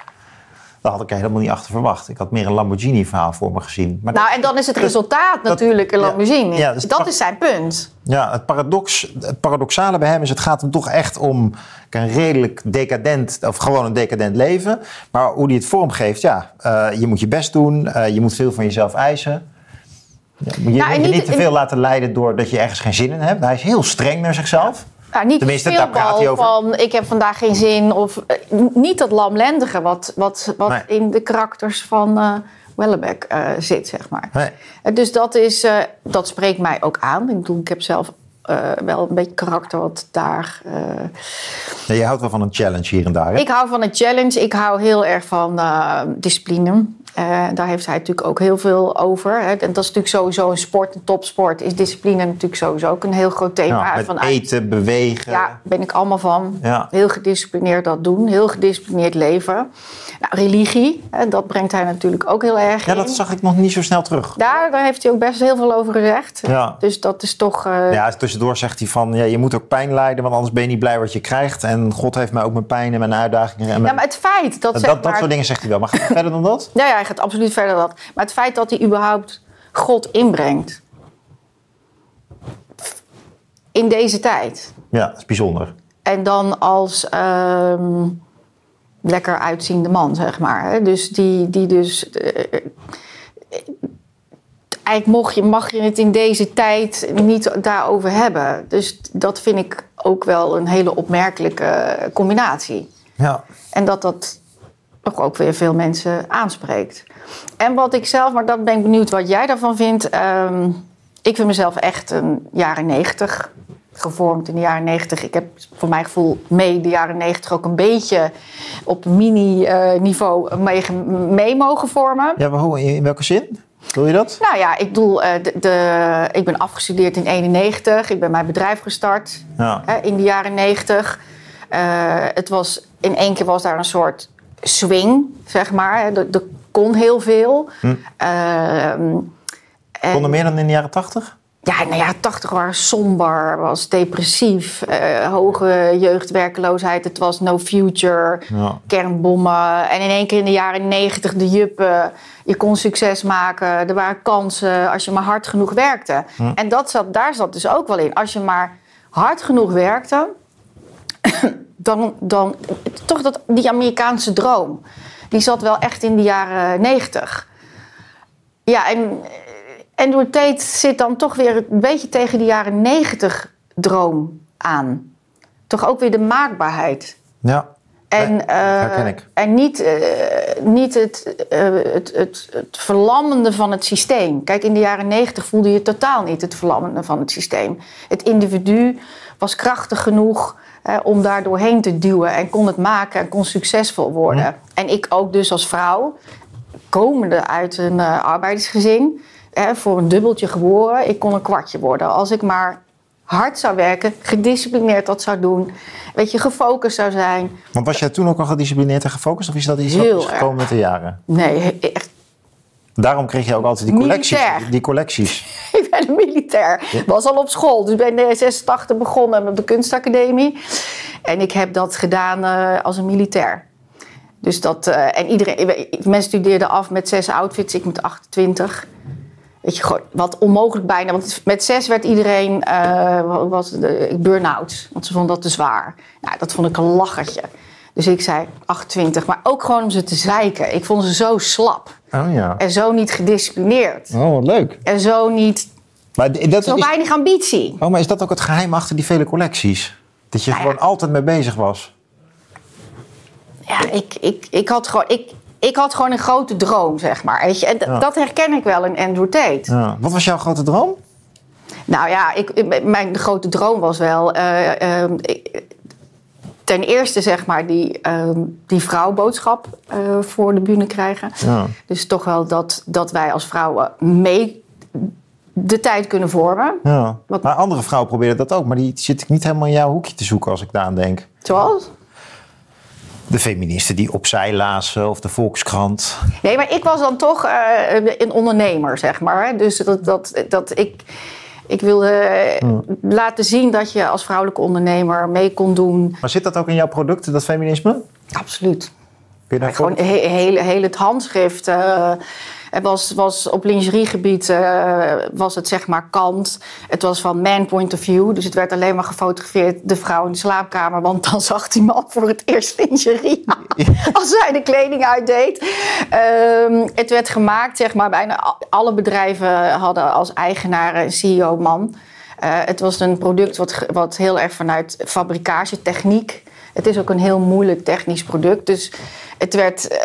[SPEAKER 1] Daar had ik helemaal niet achter verwacht. Ik had meer een Lamborghini-verhaal voor me gezien. Maar
[SPEAKER 2] nou en dan is het
[SPEAKER 1] dat-
[SPEAKER 2] resultaat natuurlijk een Lamborghini.
[SPEAKER 1] ja, dus
[SPEAKER 2] dat is zijn punt.
[SPEAKER 1] Ja, het, paradox, het paradoxale bij hem is, het gaat hem toch echt om een redelijk decadent, of gewoon een decadent leven. Maar hoe hij het vormgeeft, ja, eh, je moet je best doen, eh, je moet veel van jezelf eisen. Je moet
[SPEAKER 2] Nou,
[SPEAKER 1] je
[SPEAKER 2] en
[SPEAKER 1] niet, te veel laten leiden door dat je ergens geen zin in hebt. Hij is heel streng naar zichzelf.
[SPEAKER 2] Nou, niet
[SPEAKER 1] Tenminste, daar praat hij over.
[SPEAKER 2] van ik heb vandaag geen zin. Of eh, niet dat lamlendige wat, wat, wat
[SPEAKER 1] Nee.
[SPEAKER 2] in de karakters van eh Wellebeck eh, zit, zeg maar.
[SPEAKER 1] Nee.
[SPEAKER 2] Dus dat, is, dat spreekt mij ook aan. Ik bedoel, ik heb zelf wel een beetje karakter wat daar...
[SPEAKER 1] Ja, je houdt wel van een challenge hier en daar. Hè?
[SPEAKER 2] Ik hou van een challenge. Ik hou heel erg van discipline. Eh, daar heeft hij natuurlijk ook heel veel over. Hè. En dat is natuurlijk sowieso een sport, een topsport. Is discipline natuurlijk sowieso ook een heel groot thema.
[SPEAKER 1] Ja, met
[SPEAKER 2] van,
[SPEAKER 1] eten, bewegen.
[SPEAKER 2] Ja, ben ik allemaal van.
[SPEAKER 1] Ja.
[SPEAKER 2] Heel gedisciplineerd dat doen. Heel gedisciplineerd leven. Nou, religie, hè, dat brengt hij natuurlijk ook heel erg
[SPEAKER 1] Ja,
[SPEAKER 2] in.
[SPEAKER 1] dat zag ik nog niet zo snel terug.
[SPEAKER 2] Daar, daar heeft hij ook best heel veel over gezegd.
[SPEAKER 1] Ja.
[SPEAKER 2] Dus dat is toch... eh,
[SPEAKER 1] Ja, tussendoor zegt hij van, ja, je moet ook pijn lijden, want anders ben je niet blij wat je krijgt. En God heeft mij ook mijn pijn en mijn uitdagingen. En
[SPEAKER 2] ja, maar het feit dat...
[SPEAKER 1] dat,
[SPEAKER 2] zeg
[SPEAKER 1] dat soort dingen zegt hij wel. Maar gaat hij verder dan dat?
[SPEAKER 2] Ja, ja, hij gaat absoluut verder dat. Maar het feit dat hij überhaupt God inbrengt. In deze tijd.
[SPEAKER 1] Ja, dat is bijzonder.
[SPEAKER 2] En dan als ehm, lekker uitziende man, zeg maar. hè. Dus die, die dus... eh, eigenlijk mocht je, mag je het in deze tijd niet daarover hebben. Dus dat vind ik ook wel een hele opmerkelijke combinatie.
[SPEAKER 1] Ja.
[SPEAKER 2] En dat dat toch ook weer veel mensen aanspreekt. En wat ik zelf, maar dat ben ik benieuwd wat jij daarvan vindt. Ehm, ik vind mezelf echt een jaren negentig. Gevormd in de jaren negentig. Ik heb voor mijn gevoel mee de jaren negentig ook een beetje op mini-niveau mee, mee mogen vormen.
[SPEAKER 1] Ja, maar hoe, in welke zin? Wil je dat?
[SPEAKER 2] Nou ja, ik bedoel, eh, de, de, ik ben afgestudeerd in 91. Ik ben mijn bedrijf gestart
[SPEAKER 1] Ja.
[SPEAKER 2] hè, in de jaren 90. Eh, het was, in één keer was daar een soort swing, zeg maar. Er, kon heel veel.
[SPEAKER 1] Hm.
[SPEAKER 2] Ehm, en-
[SPEAKER 1] Kon er meer dan in de jaren tachtig?
[SPEAKER 2] ja, nou ja, 80 waren somber, was depressief, eh, hoge jeugdwerkeloosheid, het was no future,
[SPEAKER 1] Ja.
[SPEAKER 2] kernbommen. En in één keer in de jaren 90 de juppen, je kon succes maken, er waren kansen als je maar hard genoeg werkte. En dat zat, daar zat dus ook wel in. Als je maar hard genoeg werkte, dan, dan toch dat, die Amerikaanse droom, die zat wel echt in de jaren 90. Ja, en Andrew Tate zit dan toch weer een beetje tegen die jaren 90 droom aan. Toch ook weer de maakbaarheid.
[SPEAKER 1] Ja.
[SPEAKER 2] En, eh,
[SPEAKER 1] ik.
[SPEAKER 2] en niet, eh, niet het, eh, het, het, het verlammende van het systeem. Kijk, in de jaren 90 voelde je totaal niet het verlammende van het systeem. Het individu was krachtig genoeg eh, om daar doorheen te duwen en kon het maken en kon succesvol worden.
[SPEAKER 1] Hm.
[SPEAKER 2] En ik ook dus als vrouw, komende uit een eh, arbeidersgezin, hè, voor een dubbeltje geboren, ik kon een kwartje worden. Als ik maar hard zou werken, gedisciplineerd dat zou doen, weet je, gefocust zou zijn.
[SPEAKER 1] Want was jij toen ook al gedisciplineerd en gefocust? Of is dat iets wat is gekomen met de jaren?
[SPEAKER 2] Nee.
[SPEAKER 1] Daarom kreeg je ook altijd die collecties.
[SPEAKER 2] Militair.
[SPEAKER 1] Die collecties.
[SPEAKER 2] Ik ben een militair. Was al op school. Dus ben in 86 begonnen met de kunstacademie. En ik heb dat gedaan eh, als een militair. Dus dat, eh, en iedereen, mensen studeerden af met zes outfits, ik met 28. Weet je, gewoon wat onmogelijk bijna. Want met zes werd iedereen eh, was burn-out. Want ze vonden dat te zwaar. Nou, dat vond ik een lachertje. Dus ik zei 28. Maar ook gewoon om ze te zeiken. Ik vond ze zo slap.
[SPEAKER 1] Oh ja.
[SPEAKER 2] En zo niet gedisciplineerd.
[SPEAKER 1] Oh, wat leuk.
[SPEAKER 2] En zo niet...
[SPEAKER 1] Maar dat
[SPEAKER 2] Zo
[SPEAKER 1] is,
[SPEAKER 2] weinig ambitie.
[SPEAKER 1] oh, maar is dat ook het geheim achter die vele collecties? Dat je
[SPEAKER 2] Nou ja.
[SPEAKER 1] gewoon altijd mee bezig was?
[SPEAKER 2] Ja, ik, ik, ik, had gewoon, ik, ik had gewoon een grote droom, zeg maar. Weet je? En
[SPEAKER 1] Ja.
[SPEAKER 2] dat herken ik wel in Andrew Tate.
[SPEAKER 1] Ja. Wat was jouw grote droom?
[SPEAKER 2] Nou ja, ik, mijn grote droom was wel... eh, ehm, ik- ten eerste zeg maar die, ehm, die vrouwboodschap eh, voor de bühne krijgen.
[SPEAKER 1] Ja.
[SPEAKER 2] Dus toch wel dat, dat wij als vrouwen mee de tijd kunnen vormen.
[SPEAKER 1] Ja.
[SPEAKER 2] Wat-
[SPEAKER 1] Maar andere vrouwen proberen dat ook. Maar die zit ik niet helemaal in jouw hoekje te zoeken als ik daaraan denk.
[SPEAKER 2] Zoals?
[SPEAKER 1] De feministen die opzij lazen of de Volkskrant.
[SPEAKER 2] Nee, maar ik was dan toch eh, een ondernemer, zeg maar. Dus dat, dat, dat ik, ik wilde eh, laten zien dat je als vrouwelijke ondernemer mee kon doen.
[SPEAKER 1] Maar zit dat ook in jouw producten, dat feminisme?
[SPEAKER 2] Absoluut.
[SPEAKER 1] Kun je daar
[SPEAKER 2] Gewoon he- heel, heel het handschrift. eh, het was, was op lingeriegebied eh, was het zeg maar kant. Het was van man point of view. Dus het werd alleen maar gefotografeerd de vrouw in de slaapkamer. Want dan zag die man voor het eerst lingerie als zij de kleding uitdeed. Ehm, het werd gemaakt, zeg maar, bijna alle bedrijven hadden als eigenaar een CEO-man. Eh, het was een product wat, wat heel erg vanuit fabricage-techniek. Het is ook een heel moeilijk technisch product. Dus het werd, eh,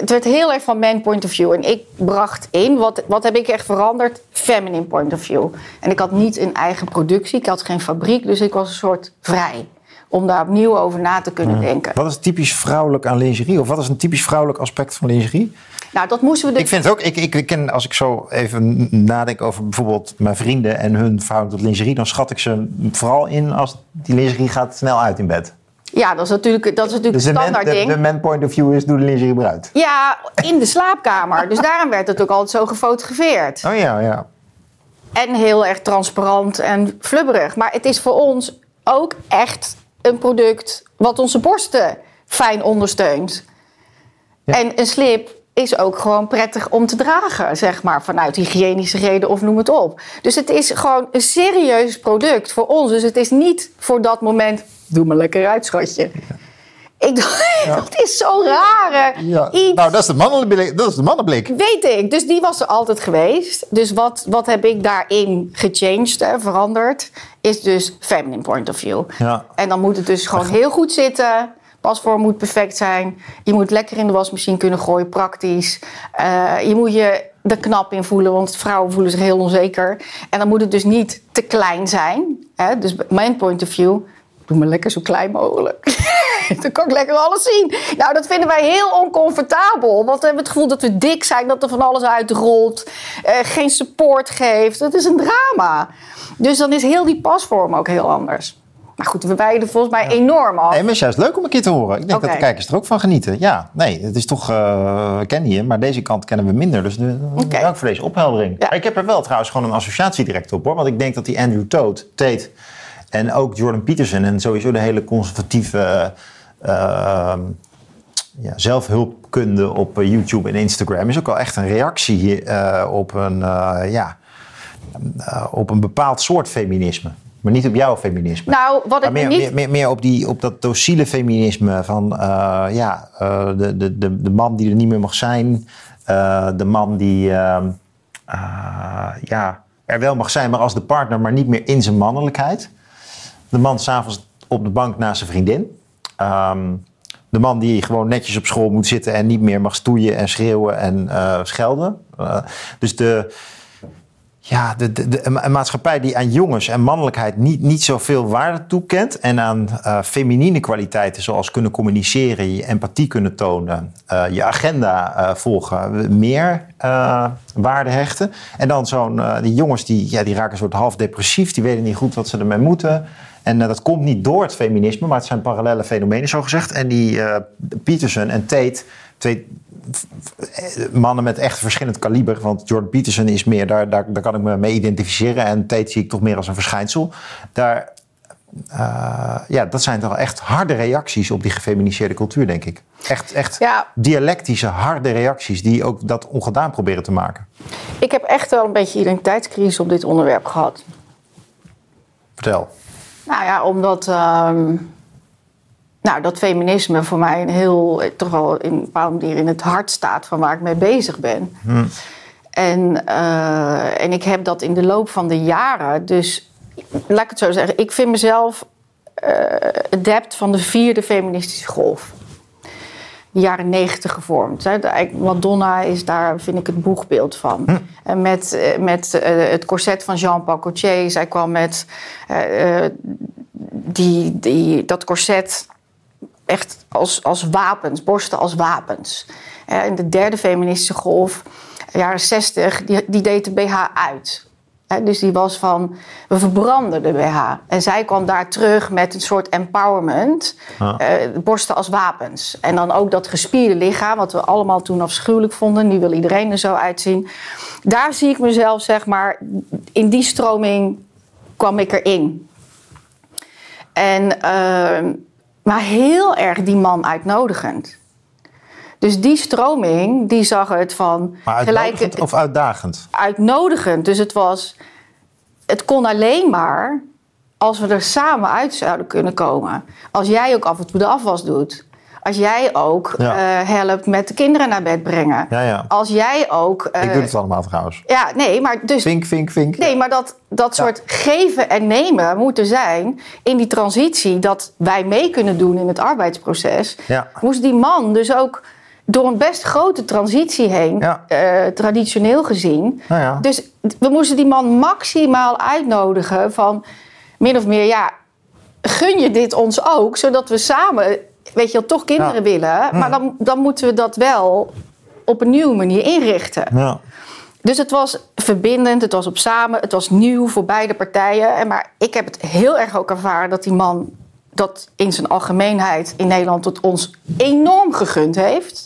[SPEAKER 2] het werd heel erg van man point of view. En ik bracht in, wat, wat heb ik echt veranderd? Feminine point of view. En ik had niet een eigen productie, ik had geen fabriek. Dus ik was een soort vrij. Om daar opnieuw over na te kunnen denken.
[SPEAKER 1] Wat is typisch vrouwelijk aan lingerie? Of wat is een typisch vrouwelijk aspect van lingerie?
[SPEAKER 2] Nou, dat moesten we... De...
[SPEAKER 1] Ik vind het ook, ik, ik, ik ken, als ik zo even nadenk over bijvoorbeeld mijn vrienden en hun vrouwelijke lingerie, dan schat ik ze vooral in als die lingerie gaat snel uit in bed.
[SPEAKER 2] Ja, dat is natuurlijk, dat is natuurlijk
[SPEAKER 1] Dus
[SPEAKER 2] een standaard
[SPEAKER 1] de,
[SPEAKER 2] ding.
[SPEAKER 1] de man point of view is, doe de lingerie eruit.
[SPEAKER 2] Ja, in de slaapkamer. Dus daarom werd het ook altijd zo gefotografeerd.
[SPEAKER 1] Oh ja, ja.
[SPEAKER 2] En heel erg transparant en flubberig. Maar het is voor ons ook echt een product wat onze borsten fijn ondersteunt.
[SPEAKER 1] Ja.
[SPEAKER 2] En een slip is ook gewoon prettig om te dragen, zeg maar, vanuit hygiënische reden of noem het op. Dus het is gewoon een serieus product voor ons. Dus het is niet voor dat moment, doe me lekker uit, schatje. Ik dacht, dat is zo'n rare
[SPEAKER 1] ja.
[SPEAKER 2] iets.
[SPEAKER 1] Nou, dat is, de mannenblik, dat is de mannenblik.
[SPEAKER 2] Weet ik. Dus die was er altijd geweest. Dus wat, wat heb ik daarin gechanged, hè, veranderd? Is dus feminine point of view.
[SPEAKER 1] Ja.
[SPEAKER 2] En dan moet het dus gewoon heel goed zitten. Pasvorm moet perfect zijn. Je moet lekker in de wasmachine kunnen gooien, praktisch. Eh, je moet je er knap in voelen, want vrouwen voelen zich heel onzeker. En dan moet het dus niet te klein zijn. Hè? Dus mijn point of view, doe me lekker zo klein mogelijk. dan kan ik lekker alles zien. Nou, dat vinden wij heel oncomfortabel. Want we hebben het gevoel dat we dik zijn, dat er van alles uitrolt. eh, geen support geeft. Dat is een drama. Dus dan is heel die pasvorm ook heel anders. Maar goed, we wijden volgens mij enorm af.
[SPEAKER 1] Nee, maar het is juist leuk om een keer te horen. Ik denk dat de kijkers er ook van genieten. Ja, nee, het is toch, eh we kennen je, maar deze kant kennen we minder. Dus de, dank voor deze opheldering.
[SPEAKER 2] Ja.
[SPEAKER 1] Ik heb er wel trouwens gewoon een associatie direct op hoor. Want ik denk dat die Andrew Tate, Tate en ook Jordan Peterson en sowieso de hele conservatieve eh, ja, zelfhulpkunde op eh, YouTube en Instagram is ook wel echt een reactie eh, op, een, ja, op een bepaald soort feminisme. Maar niet op jouw feminisme.
[SPEAKER 2] Nou, wat ik
[SPEAKER 1] Maar meer,
[SPEAKER 2] niet...
[SPEAKER 1] meer, meer, meer op, die, op dat docile feminisme van ja, de, de, de, de man die er niet meer mag zijn. de man die ehm, eh, ja, er wel mag zijn, maar als de partner, maar niet meer in zijn mannelijkheid. De man s'avonds op de bank naast zijn vriendin. Ehm, de man die gewoon netjes op school moet zitten en niet meer mag stoeien en schreeuwen en eh, schelden. Eh, dus de, ja, de, de, een maatschappij die aan jongens en mannelijkheid niet, niet zoveel waarde toekent. En aan uh, feminine kwaliteiten zoals kunnen communiceren, je empathie kunnen tonen, je agenda volgen, meer waarde hechten. En dan zo'n, die jongens die, ja, die raken een soort half depressief, die weten niet goed wat ze ermee moeten. En dat komt niet door het feminisme, maar het zijn parallele fenomenen, zo gezegd. En die Peterson en Tate, twee mannen met echt verschillend kaliber. Want Jordan Peterson is meer, daar, daar, daar kan ik me mee identificeren. En Tate zie ik toch meer als een verschijnsel. Daar, uh, ja, dat zijn toch echt harde reacties op die gefeminiseerde cultuur, denk ik. Echt, echt
[SPEAKER 2] ja.
[SPEAKER 1] dialectische, harde reacties die ook dat ongedaan proberen te maken.
[SPEAKER 2] Ik heb echt wel een beetje identiteitscrisis op dit onderwerp gehad.
[SPEAKER 1] Vertel.
[SPEAKER 2] Nou ja, omdat. Uh, nou, dat feminisme voor mij een heel, toch wel in een bepaalde manier in het hart staat van waar ik mee bezig ben.
[SPEAKER 1] Hm.
[SPEAKER 2] En, uh, en ik heb dat in de loop van de jaren, dus laat ik het zo zeggen, ik vind mezelf uh, adept van de vierde feministische golf. De jaren negentig gevormd. Madonna is daar, vind ik, het boegbeeld van.
[SPEAKER 1] Hm.
[SPEAKER 2] En met, met uh, het corset van Jean-Paul Gaultier. Zij kwam met die, die, dat corset echt als, als wapens, borsten als wapens. in de derde feministische golf, jaren 60, die, die deed de BH uit. Dus die was van, we verbranden de BH. En zij kwam daar terug met een soort empowerment.
[SPEAKER 1] Ja.
[SPEAKER 2] borsten als wapens. En dan ook dat gespierde lichaam, wat we allemaal toen afschuwelijk vonden. Nu wil iedereen er zo uitzien. Daar zie ik mezelf, zeg maar, in die stroming kwam ik erin. En... Uh, maar heel erg die man uitnodigend. Dus die stroming, die zag het van...
[SPEAKER 1] Maar uitnodigend of uitdagend?
[SPEAKER 2] Uitnodigend. Dus het was... Het kon alleen maar als we er samen uit zouden kunnen komen. Als jij ook af en toe de afwas doet. Als jij ook
[SPEAKER 1] Ja.
[SPEAKER 2] eh, helpt met de kinderen naar bed brengen.
[SPEAKER 1] Ja, ja.
[SPEAKER 2] Als jij ook... eh,
[SPEAKER 1] Ik doe het allemaal trouwens.
[SPEAKER 2] Ja, nee, maar dus...
[SPEAKER 1] Vink, vink, vink.
[SPEAKER 2] Nee, maar dat, dat soort geven en nemen moet er zijn in die transitie dat wij mee kunnen doen in het arbeidsproces. Moest die man dus ook door een best grote transitie heen,
[SPEAKER 1] Ja.
[SPEAKER 2] eh, traditioneel gezien.
[SPEAKER 1] Nou ja.
[SPEAKER 2] Dus we moesten die man maximaal uitnodigen van min of meer, ja, gun je dit ons ook, zodat we samen, weet je wel, toch kinderen
[SPEAKER 1] Ja. Mm.
[SPEAKER 2] willen. Maar dan, dan moeten we dat wel op een nieuwe manier inrichten.
[SPEAKER 1] Ja.
[SPEAKER 2] Dus het was verbindend, het was op samen, het was nieuw voor beide partijen. En maar ik heb het heel erg ook ervaren dat die man dat in zijn algemeenheid in Nederland tot ons enorm gegund heeft.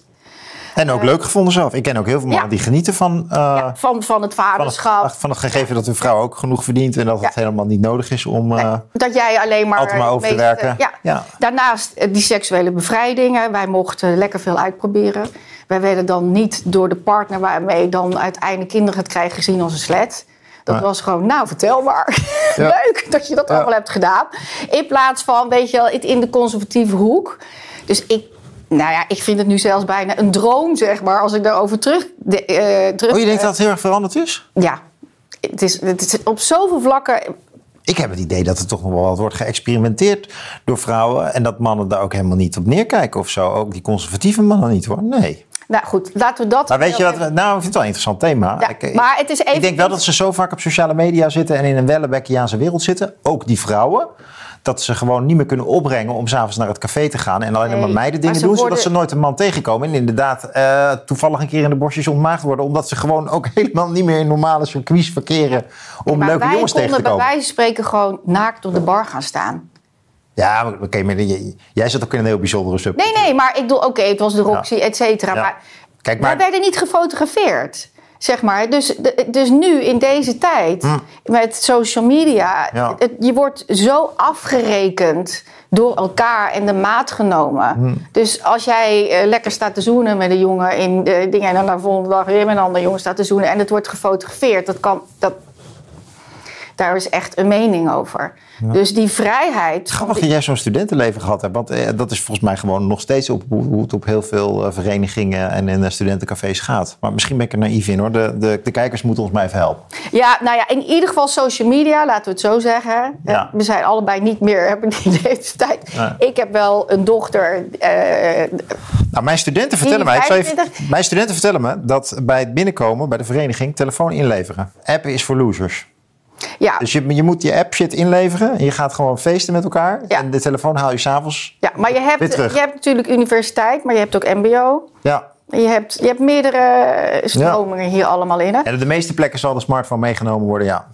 [SPEAKER 1] En ook leuk gevonden zelf. Ik ken ook heel veel mannen die genieten van, eh,
[SPEAKER 2] van, van het
[SPEAKER 1] van, het,
[SPEAKER 2] vaderschap.
[SPEAKER 1] van het gegeven dat hun vrouw ook genoeg verdient. En dat het helemaal niet nodig is om... eh,
[SPEAKER 2] dat jij alleen maar.
[SPEAKER 1] Altijd maar over te
[SPEAKER 2] het
[SPEAKER 1] werken.
[SPEAKER 2] Ja.
[SPEAKER 1] Ja.
[SPEAKER 2] Daarnaast eh, die seksuele bevrijdingen. Wij mochten lekker veel uitproberen. Wij werden dan niet door de partner waarmee dan uiteindelijk kinderen gaat krijgen gezien als een slet. Dat
[SPEAKER 1] Ja.
[SPEAKER 2] was gewoon, nou vertel maar.
[SPEAKER 1] Ja.
[SPEAKER 2] Leuk dat je dat
[SPEAKER 1] Ja.
[SPEAKER 2] allemaal hebt gedaan. In plaats van, weet je wel, het in de conservatieve hoek. Dus ik, nou ja, ik vind het nu zelfs bijna een droom, zeg maar, als ik daarover terug. De, eh, terug
[SPEAKER 1] Oh, je denkt dat het heel erg veranderd is?
[SPEAKER 2] Ja. Het is, het is op zoveel vlakken
[SPEAKER 1] Ik heb het idee dat er toch nog wel wat wordt geëxperimenteerd door vrouwen. En dat mannen daar ook helemaal niet op neerkijken of zo. Ook die conservatieve mannen niet hoor. Nee.
[SPEAKER 2] Nou goed, laten we dat.
[SPEAKER 1] Maar weet je wat?
[SPEAKER 2] even-
[SPEAKER 1] Nou, ik vind het wel een interessant thema.
[SPEAKER 2] Ja,
[SPEAKER 1] ik,
[SPEAKER 2] maar het is even.
[SPEAKER 1] ik denk wel dat ze zo vaak op sociale media zitten en in een Wellebeckiaanse wereld zitten. Ook die vrouwen. Dat ze gewoon niet meer kunnen opbrengen om s'avonds naar het café te gaan. En alleen
[SPEAKER 2] Nee,
[SPEAKER 1] maar meiden dingen doen. Zodat ze nooit een man tegenkomen. En inderdaad eh, toevallig een keer in de borstjes ontmaagd worden. Omdat ze gewoon ook helemaal niet meer in normale circuits verkeren. Om leuke
[SPEAKER 2] wij
[SPEAKER 1] jongens tegen te
[SPEAKER 2] konden bij
[SPEAKER 1] komen.
[SPEAKER 2] wijze van spreken gewoon naakt op de bar gaan staan.
[SPEAKER 1] Ja, oké, maar jij- jij zit ook in een heel bijzondere sub.
[SPEAKER 2] Nee, nee, maar ik bedoel, oké, het was de Roxy, et cetera.
[SPEAKER 1] Ja.
[SPEAKER 2] Maar,
[SPEAKER 1] Kijk,
[SPEAKER 2] wij
[SPEAKER 1] maar
[SPEAKER 2] werden niet gefotografeerd. Zeg maar. Dus, dus nu in deze tijd met social media,
[SPEAKER 1] Hm. Ja.
[SPEAKER 2] het- je wordt zo afgerekend door elkaar en de maat genomen.
[SPEAKER 1] Hm.
[SPEAKER 2] Dus als jij eh, lekker staat te zoenen met een jongen in de dingen en dan de volgende dag weer met een andere jongen staat te zoenen en het wordt gefotografeerd, dat kan. Dat, Daar is echt een mening over. Dus die vrijheid.
[SPEAKER 1] Grappig dat jij zo'n studentenleven gehad hebt. Want eh, dat is volgens mij gewoon nog steeds op hoe het op heel veel eh, verenigingen en in eh, studentencafés gaat. Maar misschien ben ik er naïef in hoor. De, de, de kijkers moeten ons maar even helpen.
[SPEAKER 2] Ja, nou ja, in ieder geval social media, laten we het zo zeggen.
[SPEAKER 1] Ja.
[SPEAKER 2] We zijn allebei niet meer, hebben die leeftijd.
[SPEAKER 1] Nee.
[SPEAKER 2] Ik heb wel een dochter. eh,
[SPEAKER 1] Nou, mijn studenten vertellen mij, ik zal even-
[SPEAKER 2] 25?
[SPEAKER 1] mijn studenten vertellen me dat bij het binnenkomen bij de vereniging telefoon inleveren. Appen is voor losers.
[SPEAKER 2] Ja,
[SPEAKER 1] Dus je, je moet je app shit inleveren en je gaat gewoon feesten met elkaar.
[SPEAKER 2] Ja.
[SPEAKER 1] En de telefoon haal je s'avonds.
[SPEAKER 2] ja, maar je
[SPEAKER 1] Weer
[SPEAKER 2] hebt, je hebt natuurlijk universiteit, maar je hebt ook MBO.
[SPEAKER 1] Ja.
[SPEAKER 2] Je hebt, je hebt meerdere eh, stromingen hier allemaal in. Hè?
[SPEAKER 1] En de meeste plekken zal de smartphone meegenomen worden, ja.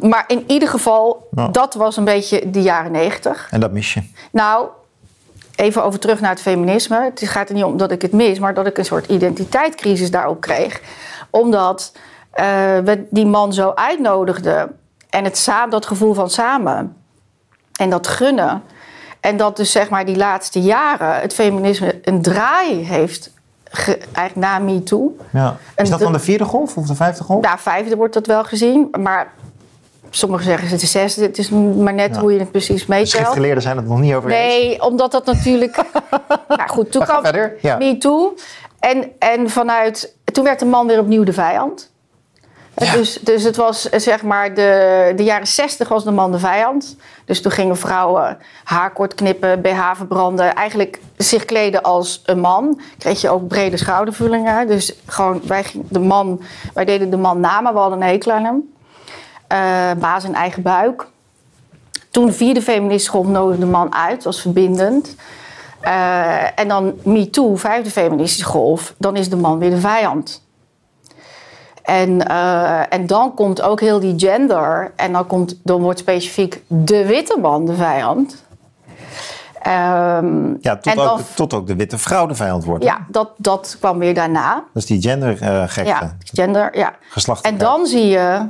[SPEAKER 2] Maar in ieder geval,
[SPEAKER 1] Ja.
[SPEAKER 2] dat was een beetje de jaren negentig.
[SPEAKER 1] En dat mis je.
[SPEAKER 2] Nou, even over terug naar het feminisme. Het gaat er niet om dat ik het mis, maar dat ik een soort identiteitscrisis daarop kreeg. Omdat we die man zo uitnodigden. En het samen, dat gevoel van samen. En dat gunnen. En dat dus zeg maar die laatste jaren het feminisme een draai heeft. ge- eigenlijk na MeToo.
[SPEAKER 1] Ja. Is dat dan de vierde golf of de vijfde golf?
[SPEAKER 2] Nou, vijfde wordt dat wel gezien. Maar sommigen zeggen het de zesde. Het is maar net
[SPEAKER 1] Ja.
[SPEAKER 2] hoe je het precies
[SPEAKER 1] De
[SPEAKER 2] meetelt.
[SPEAKER 1] schriftgeleerden zijn het nog niet over eens.
[SPEAKER 2] Nee, omdat dat natuurlijk. nou goed, toen kwam
[SPEAKER 1] ja.
[SPEAKER 2] Me Too. En, en vanuit. Toen werd de man weer opnieuw de vijand. Dus, dus het was zeg maar. De, de jaren zestig was de man de vijand. Dus toen gingen vrouwen haar kort knippen, BH verbranden. Eigenlijk zich kleden als een man. Kreeg je ook brede schoudervullingen. Dus gewoon, wij, de man, wij deden de man na, maar we hadden een hekel aan hem. Eh, baas in eigen buik. Toen de vierde feministische golf nodigde de man uit, was verbindend. Eh, en dan MeToo, vijfde feministische golf, dan is de man weer de vijand. En, eh, en dan komt ook heel die gender, en dan, komt, dan wordt specifiek de witte man de vijand. Ehm,
[SPEAKER 1] Ja, tot,
[SPEAKER 2] en
[SPEAKER 1] ook, tot ook de witte vrouw de vijand wordt.
[SPEAKER 2] ja, dat, dat kwam weer daarna.
[SPEAKER 1] Is die gendergekte.
[SPEAKER 2] Ja, gender, ja.
[SPEAKER 1] Geslacht.
[SPEAKER 2] En dan zie je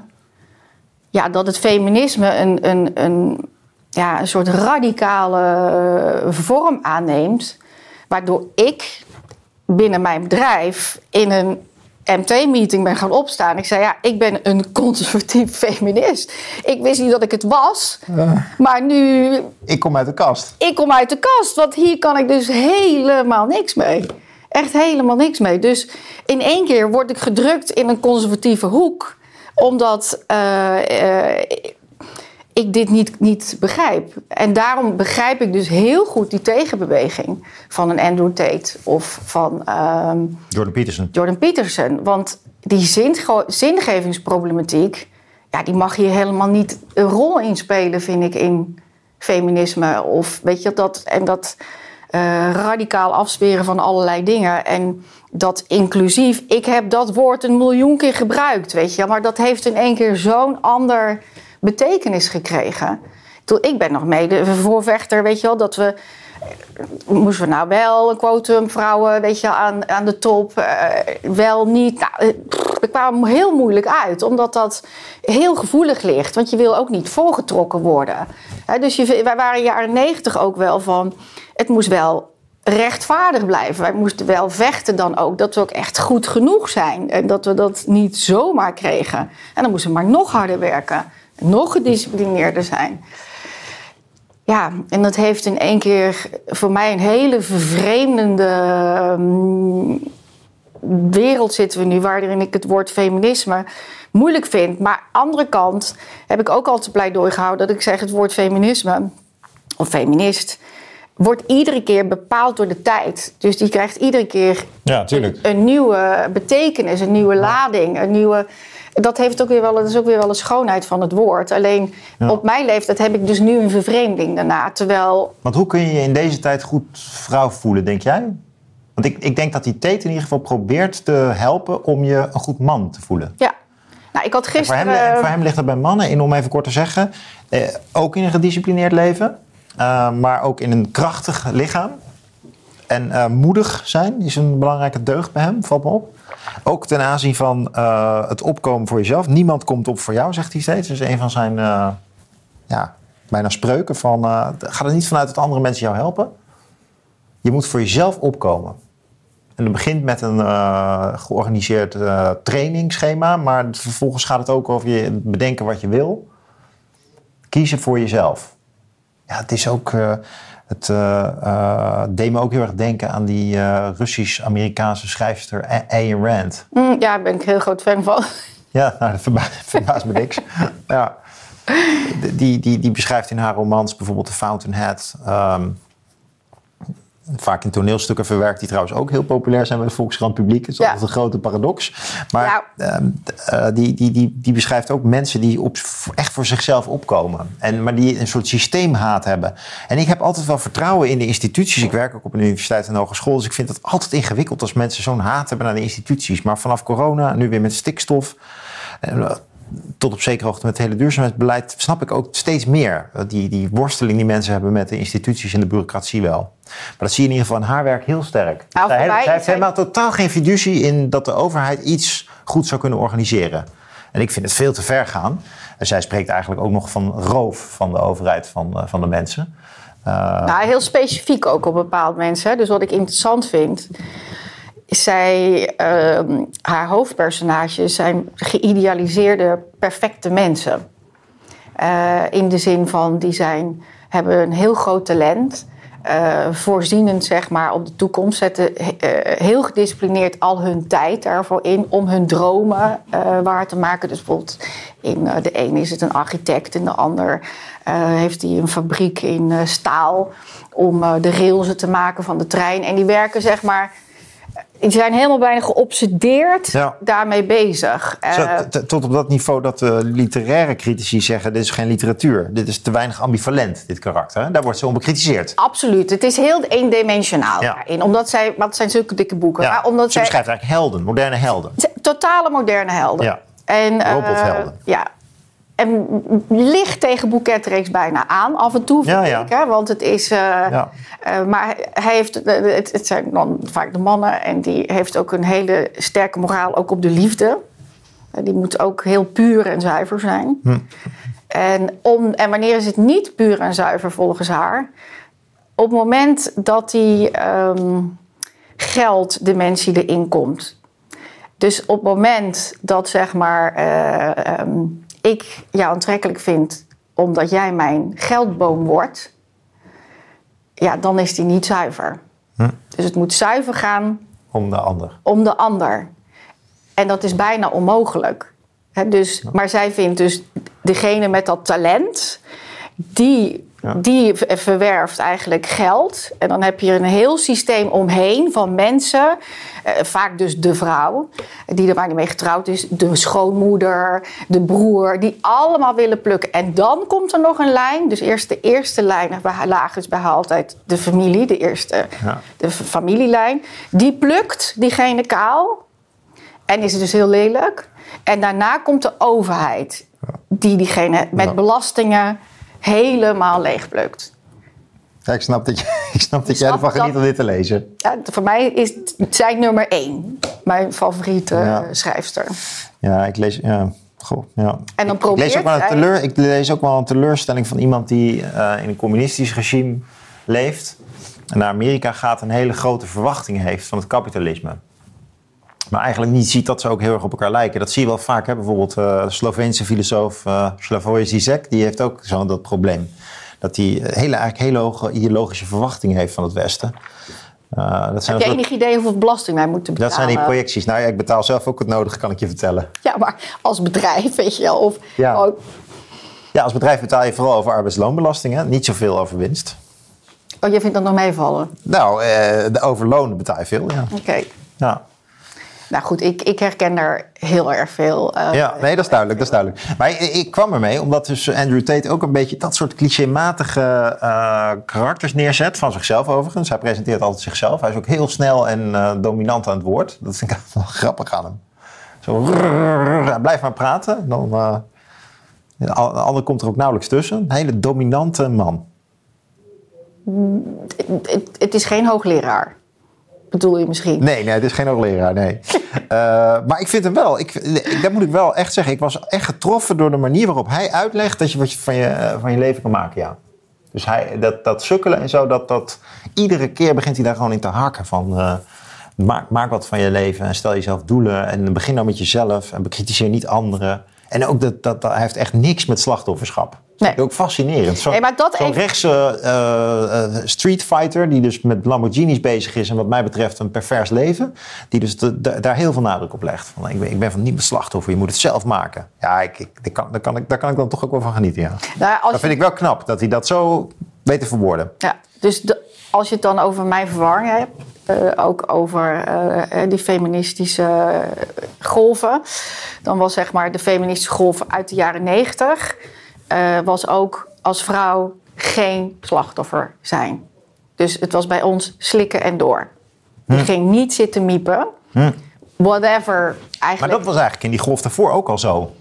[SPEAKER 2] ja, dat het feminisme een, een, een, ja, een soort radicale eh, vorm aanneemt. Waardoor ik binnen mijn bedrijf in een MT-meeting ben gaan opstaan. Ik zei, ja, ik ben een conservatief feminist. Ik wist niet dat ik het was. Maar nu,
[SPEAKER 1] Ik kom uit de kast.
[SPEAKER 2] ik kom uit de kast. Want hier kan ik dus helemaal niks mee. Echt helemaal niks mee. Dus in één keer word ik gedrukt in een conservatieve hoek. Omdat eh, eh, ik dit niet, niet begrijp. En daarom begrijp ik dus heel goed die tegenbeweging van een Andrew Tate of van ehm,
[SPEAKER 1] Jordan Peterson.
[SPEAKER 2] Jordan Peterson. Want die zinge- zingevingsproblematiek, ja, die mag hier helemaal niet een rol in spelen, vind ik, in feminisme. Of weet je dat. En dat eh, radicaal afsperen van allerlei dingen. En dat inclusief. Ik heb dat woord een miljoen keer gebruikt, weet je. Maar dat heeft in één keer zo'n ander betekenis gekregen. Ik ben nog mede voorvechter, weet je wel, dat we moesten we nou wel een quotum vrouwen weet je, aan, aan de top? eh, wel niet? Nou, eh, we kwamen heel moeilijk uit, omdat dat heel gevoelig ligt. Want je wil ook niet voorgetrokken worden. Dus je, wij waren in de jaren negentig ook wel van... het moest wel rechtvaardig blijven. Wij moesten wel vechten dan ook dat we ook echt goed genoeg zijn. En dat we dat niet zomaar kregen. En dan moesten we maar nog harder werken. Nog gedisciplineerder zijn. Ja, en dat heeft in één keer voor mij een hele vervreemdende mm, wereld zitten we nu, waarin ik het woord feminisme moeilijk vind. Maar aan de andere kant heb ik ook altijd pleidooi gehouden dat ik zeg het woord feminisme of feminist wordt iedere keer bepaald door de tijd. Dus die krijgt iedere keer
[SPEAKER 1] Ja,
[SPEAKER 2] een nieuwe betekenis, een nieuwe lading, een nieuwe. Dat, heeft ook weer wel, dat is ook weer wel een schoonheid van het woord. Alleen
[SPEAKER 1] Ja.
[SPEAKER 2] op mijn leeftijd heb ik dus nu een vervreemding daarna. Terwijl,
[SPEAKER 1] Want hoe kun je je in deze tijd goed vrouw voelen, denk jij? Want ik, ik denk dat die Tate in ieder geval probeert te helpen om je een goed man te voelen.
[SPEAKER 2] ja. Nou, ik had
[SPEAKER 1] En voor,
[SPEAKER 2] gisteren.
[SPEAKER 1] hem, voor hem ligt dat bij mannen in, om even kort te zeggen, eh, ook in een gedisciplineerd leven, eh, maar ook in een krachtig lichaam. En eh, moedig zijn is een belangrijke deugd bij hem, valt me op. Ook ten aanzien van eh, het opkomen voor jezelf. Niemand komt op voor jou, zegt hij steeds. Dat is een van zijn eh, ja, bijna spreuken van... eh, ga er niet vanuit dat andere mensen jou helpen. Je moet voor jezelf opkomen. En het begint met een georganiseerd trainingsschema, maar vervolgens gaat het ook over je bedenken wat je wil. Kiezen voor jezelf. Ja, het is ook. Het deed me ook heel erg denken aan die Russisch-Amerikaanse schrijfster Ayn Rand.
[SPEAKER 2] Mm, ja, daar ben ik heel groot fan van.
[SPEAKER 1] Ja, nou, dat verba verbaast me niks. ja. Die, die, die beschrijft in haar romans bijvoorbeeld The Fountainhead. Um, vaak in toneelstukken verwerkt, die trouwens ook heel populair zijn bij het Volkskrant publiek. Dat is altijd een grote paradox. Maar ja. uh, die, die, die, die beschrijft ook mensen die op, echt voor zichzelf opkomen. En, maar die een soort systeemhaat hebben. En ik heb altijd wel vertrouwen in de instituties. Ik werk ook op een universiteit en hogeschool. Dus ik vind het altijd ingewikkeld als mensen zo'n haat hebben naar de instituties. Maar vanaf corona, nu weer met stikstof tot op zekere hoogte met het hele duurzaamheidsbeleid snap ik ook steeds meer. Die, die worsteling die mensen hebben met de instituties en de bureaucratie wel. Maar dat zie je in ieder geval in haar werk heel sterk. Nou, zij, zij heeft helemaal totaal geen fiducie in dat de overheid iets goed zou kunnen organiseren. En ik vind het veel te ver gaan. En zij spreekt eigenlijk ook nog van roof van de overheid van, eh, van de mensen.
[SPEAKER 2] Uh, nou, heel specifiek ook op bepaalde mensen. Dus wat ik interessant vind, zij, uh, haar hoofdpersonages zijn geïdealiseerde, perfecte mensen. Uh, in de zin van, die zijn, hebben een heel groot talent. Uh, voorzienend zeg maar, op de toekomst. Zetten uh, heel gedisciplineerd al hun tijd daarvoor in om hun dromen waar te maken. Dus bijvoorbeeld in de een is het een architect en de ander heeft hij een fabriek in staal om de rails te maken van de trein. En die werken zeg maar die zijn helemaal bijna geobsedeerd daarmee bezig.
[SPEAKER 1] Uh, tot op dat niveau dat de literaire critici zeggen: dit is geen literatuur. Dit is te weinig ambivalent, dit karakter. Daar wordt ze om bekritiseerd.
[SPEAKER 2] Absoluut. Het is heel eendimensionaal ja. daarin. Omdat zij, wat zijn zulke dikke boeken.
[SPEAKER 1] Ja. omdat ze beschrijft eigenlijk helden, moderne helden.
[SPEAKER 2] Totale moderne helden.
[SPEAKER 1] Ja. En, uh, Robothelden.
[SPEAKER 2] Ja, en ligt tegen boeketreeks bijna aan, af en toe, vind ik. Hè? Want het is... Uh, ja. uh, maar hij heeft... Het, het, zijn dan vaak de mannen. En die heeft ook een hele sterke moraal, ook op de liefde. Uh, die moet ook heel puur en zuiver zijn. Hm. En, om, en wanneer is het niet puur en zuiver volgens haar? Op het moment dat die um, geld de mensen erin komt. Dus op het moment dat, zeg maar... Um, ik jou aantrekkelijk vind omdat jij mijn geldboom wordt, ja, dan is die niet zuiver. Hm. Dus het moet zuiver gaan.
[SPEAKER 1] Om de ander.
[SPEAKER 2] Om de ander. En dat is bijna onmogelijk. dus, Maar zij vindt dus degene met dat talent, die die verwerft eigenlijk geld. En dan heb je een heel systeem omheen van mensen. Eh, vaak dus de vrouw, die er maar niet mee getrouwd is. De schoonmoeder, de broer, die allemaal willen plukken. En dan komt er nog een lijn. Dus eerst de eerste lijn laag is bij altijd de familie. De eerste, de familielijn. Die plukt diegene kaal. En is het dus heel lelijk. En daarna komt de overheid. Die diegene met belastingen helemaal leegplukt.
[SPEAKER 1] Ja, ik snap dat, je, ik snap dat jij ervan geniet om dit te lezen.
[SPEAKER 2] Ja, voor mij is zij nummer één. Mijn favoriete schrijfster.
[SPEAKER 1] Ja, ik lees... Ja. Goh, ja.
[SPEAKER 2] En dan probeert
[SPEAKER 1] ik lees, ook wel een teleur, ik lees ook wel een teleurstelling van iemand die uh, in een communistisch regime leeft. En naar Amerika gaat en hele grote verwachtingen heeft van het kapitalisme. Maar eigenlijk niet ziet dat ze ook heel erg op elkaar lijken. Dat zie je wel vaak. Hè? Bijvoorbeeld uh, de Sloveense filosoof uh, Slavoj Zizek, die heeft ook zo'n dat probleem. Dat hij hele, eigenlijk hele hoge ideologische verwachtingen heeft van het Westen.
[SPEAKER 2] Uh, dat zijn Heb je enig idee hoeveel belasting wij moeten betalen?
[SPEAKER 1] Dat zijn die projecties. Nou ja, ik betaal zelf ook het nodige, kan ik je vertellen.
[SPEAKER 2] Ja, maar als bedrijf, weet je wel. Of,
[SPEAKER 1] ja. ja, als bedrijf betaal je vooral over arbeidsloonbelastingen. Niet zoveel over winst.
[SPEAKER 2] Oh, je vindt dat nog meevallen?
[SPEAKER 1] Nou, uh, over lonen betaal je veel, ja.
[SPEAKER 2] Oké.
[SPEAKER 1] Ja.
[SPEAKER 2] Nou goed, ik, ik herken daar heel erg veel.
[SPEAKER 1] Uh, ja, nee, dat is duidelijk. Dat is duidelijk. Maar ik, ik, kwam ermee omdat dus Andrew Tate ook een beetje dat soort clichématige uh, karakters neerzet. Van zichzelf overigens. Hij presenteert altijd zichzelf. Hij is ook heel snel en uh, dominant aan het woord. Dat vind ik wel grappig aan hem. Zo, blijf maar praten. Dan, de ander komt er ook nauwelijks tussen. Een hele dominante man.
[SPEAKER 2] Het, het is geen hoogleraar bedoel je misschien?
[SPEAKER 1] Nee, nee het is geen hoogleraar, nee. uh, maar ik vind hem wel, ik, dat moet ik wel echt zeggen, ik was echt getroffen door de manier waarop hij uitlegt dat je wat je van je, van je leven kan maken, ja. Dus hij, dat, dat sukkelen en zo, dat, dat, iedere keer begint hij daar gewoon in te hakken van... Uh, Maak, maak wat van je leven en stel jezelf doelen. En begin nou met jezelf en bekritiseer niet anderen. En ook dat, dat, dat hij heeft echt niks met slachtofferschap.
[SPEAKER 2] Nee.
[SPEAKER 1] Dat is ook fascinerend. Zo'n
[SPEAKER 2] Nee, maar dat
[SPEAKER 1] zo'n
[SPEAKER 2] even-
[SPEAKER 1] rechtse eh, eh, street fighter die dus met Lamborghinis bezig is en wat mij betreft een pervers leven. Die dus de- de- daar heel veel nadruk op legt. Van, ik, ben, ik ben van niet met slachtoffer, je moet het zelf maken. Ja, ik, ik, daar, kan, daar, kan ik, daar kan ik dan toch ook wel van genieten. Ja.
[SPEAKER 2] Nou,
[SPEAKER 1] Dat vind ik wel knap, dat hij dat zo weet te verwoorden.
[SPEAKER 2] Ja, dus de- als je het dan over mijn verwarring hebt, eh, ook over eh, eh, die feministische golven, dan was zeg maar de feministische golf uit de jaren negentig, eh, was ook als vrouw geen slachtoffer zijn. Dus het was bij ons slikken en door. Je ging niet zitten miepen. Whatever
[SPEAKER 1] Maar
[SPEAKER 2] eigenlijk.
[SPEAKER 1] dat was eigenlijk in die golf daarvoor ook al zo.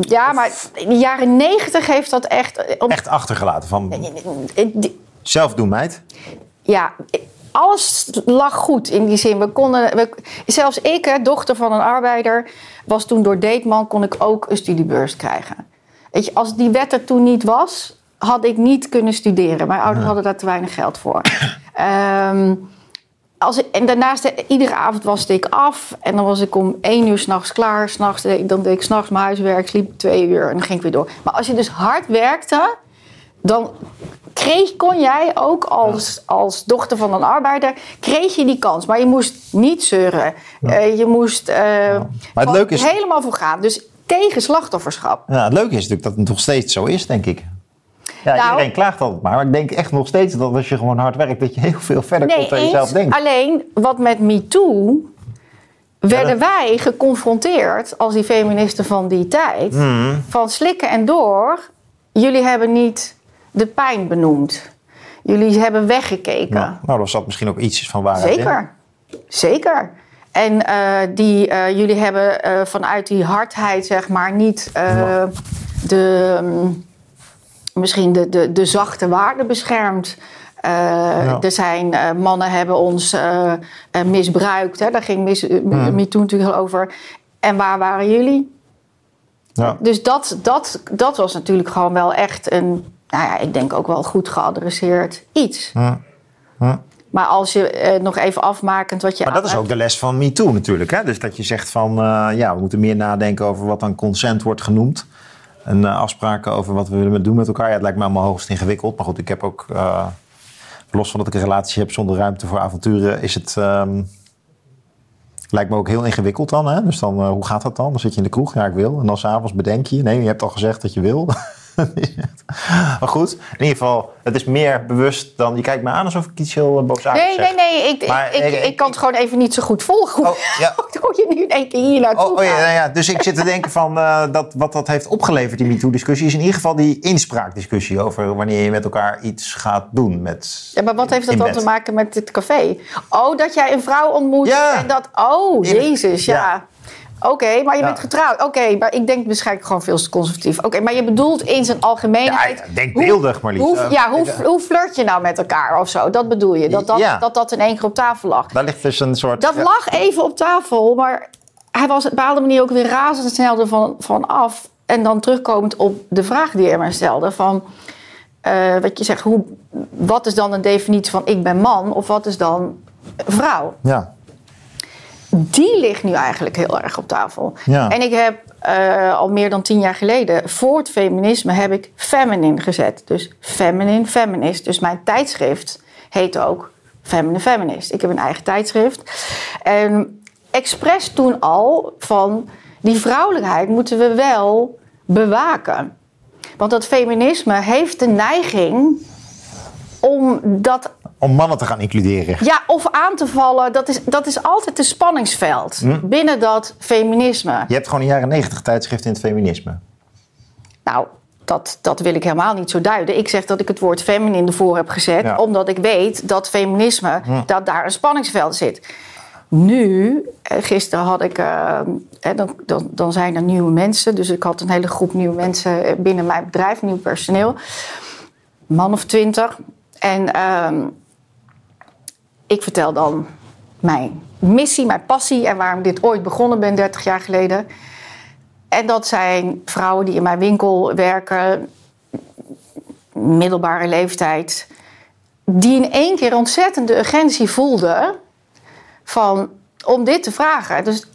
[SPEAKER 2] Ja, maar in de jaren negentig heeft dat echt... om-
[SPEAKER 1] Echt achtergelaten van zelf doen meid.
[SPEAKER 2] ja, alles lag goed in die zin. We konden, we, zelfs ik, hè, dochter van een arbeider, was toen door Deetman kon ik ook een studiebeurs krijgen. Weet je, als die wet er toen niet was, had ik niet kunnen studeren. Mijn ouders hadden daar te weinig geld voor. Ehm, als ik, en daarnaast, iedere avond waste ik af. En dan was ik om één uur s'nachts klaar. S nachts, dan deed ik s'nachts mijn huiswerk, sliep twee uur en dan ging ik weer door. Maar als je dus hard werkte, dan kreeg, kon jij ook als, als dochter van een arbeider, kreeg je die kans. Maar je moest niet zeuren. Eh, je moest
[SPEAKER 1] Maar het
[SPEAKER 2] gewoon
[SPEAKER 1] leuke is-
[SPEAKER 2] helemaal voor gaan. Dus tegen slachtofferschap.
[SPEAKER 1] Ja, het leuke is natuurlijk dat het nog steeds zo is, denk ik. Ja,
[SPEAKER 2] Nou-
[SPEAKER 1] iedereen klaagt altijd maar. Maar ik denk echt nog steeds dat als je gewoon hard werkt, dat je heel veel verder komt dan je zelf denkt.
[SPEAKER 2] Alleen, wat met MeToo... werden wij geconfronteerd als die feministen van die tijd...
[SPEAKER 1] Hmm.
[SPEAKER 2] van slikken en door... jullie hebben niet de pijn benoemd. Jullie hebben weggekeken.
[SPEAKER 1] Ja, nou, daar zat misschien ook iets van waarheid in.
[SPEAKER 2] Zeker, zeker. En eh, die, eh, jullie hebben eh, vanuit die hardheid, zeg maar, niet de, mm, misschien de, de, de zachte waarden beschermd.
[SPEAKER 1] Ja.
[SPEAKER 2] Er zijn mannen hebben ons misbruikt. Hè? Daar ging mis,
[SPEAKER 1] Hmm.
[SPEAKER 2] MeToo natuurlijk over. En waar waren jullie?
[SPEAKER 1] Ja.
[SPEAKER 2] Dus dat, dat, dat was natuurlijk gewoon wel echt een, nou ja, ik denk ook wel goed geadresseerd iets.
[SPEAKER 1] Ja. Ja.
[SPEAKER 2] Maar als je eh, nog even afmakend wat je
[SPEAKER 1] Maar dat is ook de les van MeToo natuurlijk. Hè? Dus dat je zegt van, eh, ja, we moeten meer nadenken over wat dan consent wordt genoemd. En eh, afspraken over wat we willen doen met elkaar. Ja, het lijkt me allemaal hoogst ingewikkeld. Maar goed, ik heb ook, eh, los van dat ik een relatie heb zonder ruimte voor avonturen, is het... ehm, Lijkt me ook heel ingewikkeld dan. Hè? Dus dan, hoe gaat dat dan? Dan zit je in de kroeg, ja, ik wil. En dan s'avonds bedenk je, nee, je hebt al gezegd dat je wil. maar goed, in ieder geval, het is meer bewust dan... Je kijkt me aan alsof ik iets heel uh, boosaardigs
[SPEAKER 2] Nee,
[SPEAKER 1] zeg.
[SPEAKER 2] nee, nee. Ik,
[SPEAKER 1] Maar,
[SPEAKER 2] ik, ik,
[SPEAKER 1] eh,
[SPEAKER 2] ik kan het gewoon even niet zo goed volgen.
[SPEAKER 1] Oh, ja.
[SPEAKER 2] Hoe je nu in één keer hier naartoe
[SPEAKER 1] Oh, oh ja,
[SPEAKER 2] gaat.
[SPEAKER 1] ja, dus ik zit te denken van eh, dat, wat dat heeft opgeleverd, die MeToo-discussie, is in ieder geval die inspraakdiscussie over wanneer je met elkaar iets gaat doen. Met,
[SPEAKER 2] Ja, maar wat heeft dat dan te maken met dit café? Oh, dat jij een vrouw ontmoet
[SPEAKER 1] Ja.
[SPEAKER 2] en dat... Oh, jezus, ja. Oké, maar je
[SPEAKER 1] Ja.
[SPEAKER 2] bent getrouwd. Oké, maar ik denk waarschijnlijk gewoon veel te conservatief. Oké, maar je bedoelt in zijn algemeenheid...
[SPEAKER 1] Ja, denkbeeldig, Marlies.
[SPEAKER 2] Hoe,
[SPEAKER 1] Eh,
[SPEAKER 2] ja, hoe, hoe flirt je nou met elkaar of zo? Dat bedoel je? Dat dat,
[SPEAKER 1] Ja.
[SPEAKER 2] dat, dat in één keer op tafel lag.
[SPEAKER 1] Daar ligt dus een soort...
[SPEAKER 2] Dat lag even op tafel, maar hij was op een bepaalde manier ook weer razendsnel ervan van af. En dan terugkomend op de vraag die hij mij stelde: van eh, wat je zegt, hoe, wat is dan een definitie van ik ben man of wat is dan vrouw?
[SPEAKER 1] Ja,
[SPEAKER 2] Die ligt nu eigenlijk heel erg op tafel.
[SPEAKER 1] Ja.
[SPEAKER 2] En ik heb eh, al meer dan tien jaar geleden, voor het feminisme, heb ik feminine gezet. Dus feminine feminist. Dus mijn tijdschrift heet ook Feminine Feminist. Ik heb een eigen tijdschrift. En expres toen al van die vrouwelijkheid moeten we wel bewaken. Want dat feminisme heeft de neiging om dat
[SPEAKER 1] om mannen te gaan includeren.
[SPEAKER 2] ja, of aan te vallen, dat is, dat is altijd een spanningsveld binnen dat feminisme.
[SPEAKER 1] Je hebt gewoon een jaren negentig tijdschrift in het feminisme.
[SPEAKER 2] Nou, dat, dat wil ik helemaal niet zo duiden. Ik zeg dat ik het woord feminine ervoor heb gezet,
[SPEAKER 1] Ja.
[SPEAKER 2] omdat ik weet dat feminisme, dat daar een spanningsveld zit. Nu, eh, gisteren had ik, eh, eh, dan, dan, dan zijn er nieuwe mensen. Dus ik had een hele groep nieuwe mensen binnen mijn bedrijf, nieuw personeel. Man of twintig. En ehm, ik vertel dan mijn missie, mijn passie en waarom ik dit ooit begonnen ben 30 jaar geleden. En dat zijn vrouwen die in mijn winkel werken, middelbare leeftijd, die in één keer ontzettende urgentie voelden van, om dit te vragen. Dus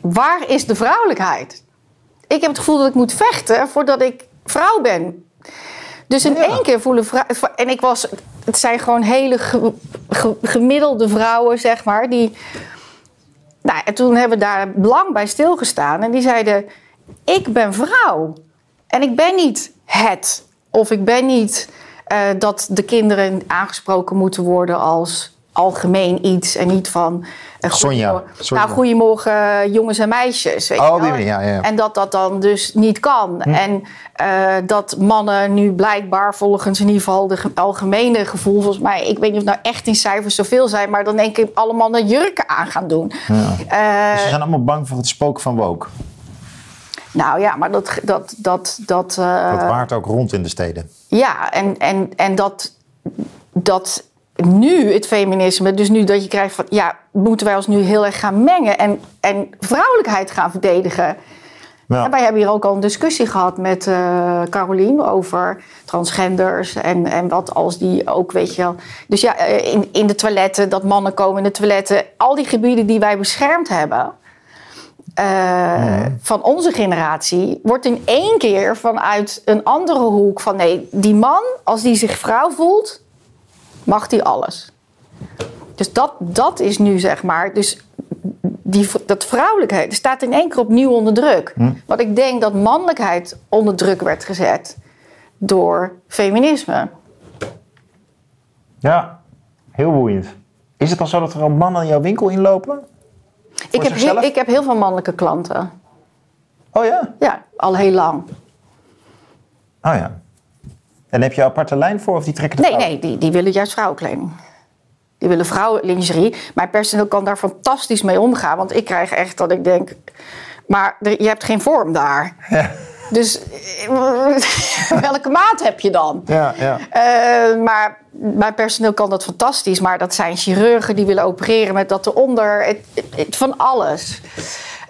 [SPEAKER 2] waar is de vrouwelijkheid? Ik heb het gevoel dat ik moet vechten voordat ik vrouw ben. Dus in
[SPEAKER 1] Ja.
[SPEAKER 2] één keer voelen vrouwen. En ik was. Het zijn gewoon hele ge- ge- gemiddelde vrouwen, zeg maar. Die. Nou, en toen hebben we daar lang bij stilgestaan. En die zeiden: Ik ben vrouw. En ik ben niet het. Of ik ben niet eh, dat de kinderen aangesproken moeten worden als algemeen iets. En niet van. eh,
[SPEAKER 1] Sonja.
[SPEAKER 2] Nou, goedemorgen, eh, jongens en meisjes. Weet
[SPEAKER 1] Oh,
[SPEAKER 2] je
[SPEAKER 1] die ja, ja.
[SPEAKER 2] En dat dat dan dus niet kan. En eh, dat mannen nu blijkbaar volgens in ieder geval de ge- algemene gevoel, volgens mij, ik weet niet of nou echt in cijfers zoveel zijn, maar dan denk ik alle mannen jurken aan gaan doen.
[SPEAKER 1] Dus ze zijn allemaal bang voor het spook van woke.
[SPEAKER 2] nou ja, maar dat. dat, dat, dat,
[SPEAKER 1] Dat waart ook rond in de steden.
[SPEAKER 2] Ja, en, en, en dat, dat nu het feminisme, dus nu dat je krijgt van ja, moeten wij ons nu heel erg gaan mengen en, en vrouwelijkheid gaan verdedigen.
[SPEAKER 1] Ja.
[SPEAKER 2] En wij hebben hier ook al een discussie gehad met eh Carolien over transgenders en, en wat als die ook, weet je wel. Dus ja, eh, in, in de toiletten, dat mannen komen in de toiletten, al die gebieden die wij beschermd hebben. eh, Van onze generatie wordt in één keer vanuit een andere hoek van nee, die man, als die zich vrouw voelt, mag die alles. Dus dat, dat is nu zeg maar. Dus die, dat vrouwelijkheid staat in één keer opnieuw onder druk. Want ik denk dat mannelijkheid onder druk werd gezet door feminisme.
[SPEAKER 1] Ja, heel boeiend. Is het dan zo dat er al mannen in jouw winkel inlopen?
[SPEAKER 2] Ik heb, heel, ik heb heel veel mannelijke klanten.
[SPEAKER 1] Oh ja?
[SPEAKER 2] Ja, al heel lang.
[SPEAKER 1] Oh ja. En heb je een aparte lijn voor of die trekken de
[SPEAKER 2] Nee, nee, die, die willen juist vrouwenkleding. Die willen vrouwenlingerie. Mijn personeel kan daar fantastisch mee omgaan. Want ik krijg echt dat ik denk... Maar je hebt geen vorm daar. Dus eh, welke maat heb je dan?
[SPEAKER 1] Ja, ja.
[SPEAKER 2] Eh, maar mijn personeel kan dat fantastisch. Maar dat zijn chirurgen die willen opereren met dat eronder. Het, het- het- van alles.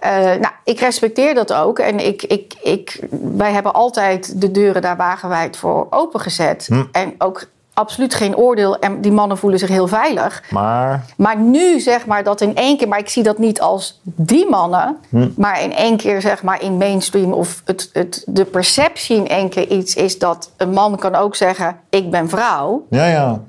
[SPEAKER 2] Eh, nou, ik respecteer dat ook. En ik, ik, ik, wij hebben altijd de deuren daar wagenwijd voor opengezet. En ook absoluut geen oordeel. En die mannen voelen zich heel veilig.
[SPEAKER 1] Maar
[SPEAKER 2] Maar nu zeg maar dat in één keer, maar ik zie dat niet als die mannen, maar in één keer zeg maar in mainstream of het, het, de perceptie in één keer iets is dat een man kan ook zeggen: Ik ben vrouw.
[SPEAKER 1] ja, ja.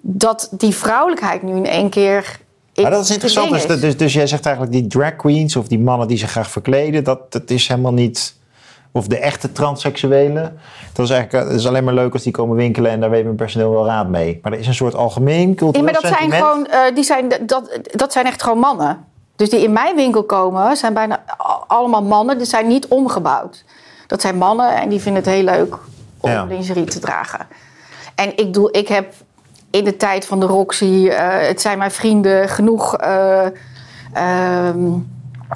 [SPEAKER 2] Dat die vrouwelijkheid nu in één keer.
[SPEAKER 1] Maar dat is interessant. Dus, dus, dus jij zegt eigenlijk die drag queens of die mannen die zich graag verkleden, dat, dat is helemaal niet. Of de echte transseksuelen. Dat is eigenlijk dat is alleen maar leuk als die komen winkelen en daar weet mijn personeel wel raad mee. Maar er is een soort algemeen
[SPEAKER 2] Ja,
[SPEAKER 1] cultureel
[SPEAKER 2] maar dat zijn gewoon, eh, die zijn, dat, dat zijn echt gewoon mannen. Dus die in mijn winkel komen, zijn bijna allemaal mannen. Die zijn niet omgebouwd. Dat zijn mannen en die vinden het heel leuk om
[SPEAKER 1] Ja.
[SPEAKER 2] lingerie te dragen. En ik bedoel, ik heb in de tijd van de Roxy, eh, het zijn mijn vrienden, genoeg eh, ehm,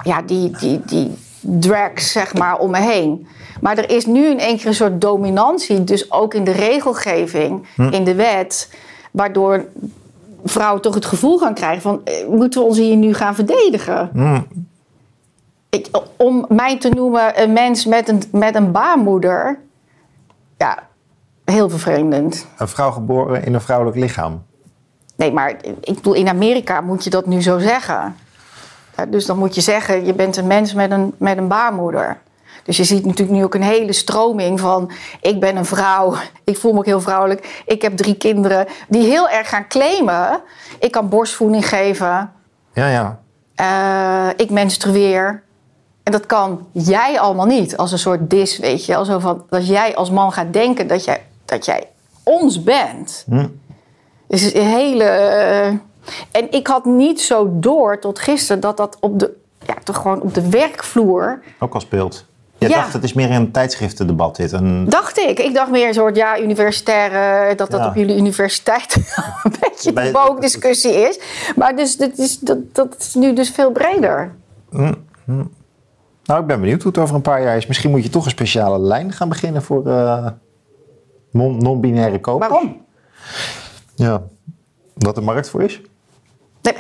[SPEAKER 2] ja, die, die, die drags zeg maar om me heen. Maar er is nu in één keer een soort dominantie, dus ook in de regelgeving, in de wet, waardoor vrouwen toch het gevoel gaan krijgen van eh, moeten we ons hier nu gaan verdedigen? Ik, om mij te noemen een mens met een, met een baarmoeder, heel vervreemdend.
[SPEAKER 1] Een vrouw geboren in een vrouwelijk lichaam.
[SPEAKER 2] Nee, maar ik bedoel, in Amerika moet je dat nu zo zeggen. Dus dan moet je zeggen, je bent een mens met een, met een baarmoeder. Dus je ziet natuurlijk nu ook een hele stroming van... ik ben een vrouw, ik voel me ook heel vrouwelijk... ik heb drie kinderen, die heel erg gaan claimen... ik kan borstvoeding geven,
[SPEAKER 1] Ja, ja.
[SPEAKER 2] eh, ik menstrueer. En dat kan jij allemaal niet, als een soort dis, weet je. Zo van, dat jij als man gaat denken dat jij, dat jij ons bent. Dus het is een hele... eh, en ik had niet zo door tot gisteren dat dat op de, ja, toch gewoon op de werkvloer...
[SPEAKER 1] Ook al speelt. Je
[SPEAKER 2] Ja.
[SPEAKER 1] dacht, het is meer een tijdschriftendebat dit. Een,
[SPEAKER 2] Dacht ik. Ik dacht meer een soort, ja, universitaire... dat dat
[SPEAKER 1] Ja.
[SPEAKER 2] op jullie universiteit een beetje
[SPEAKER 1] Bij-
[SPEAKER 2] de woke-discussie is. Maar dus, dit is, dat, dat is nu dus veel breder.
[SPEAKER 1] Nou, ik ben benieuwd hoe het over een paar jaar is. Misschien moet je toch een speciale lijn gaan beginnen voor eh, non-binaire kopers.
[SPEAKER 2] Waarom?
[SPEAKER 1] Ja, wat de markt voor is.
[SPEAKER 2] Nee,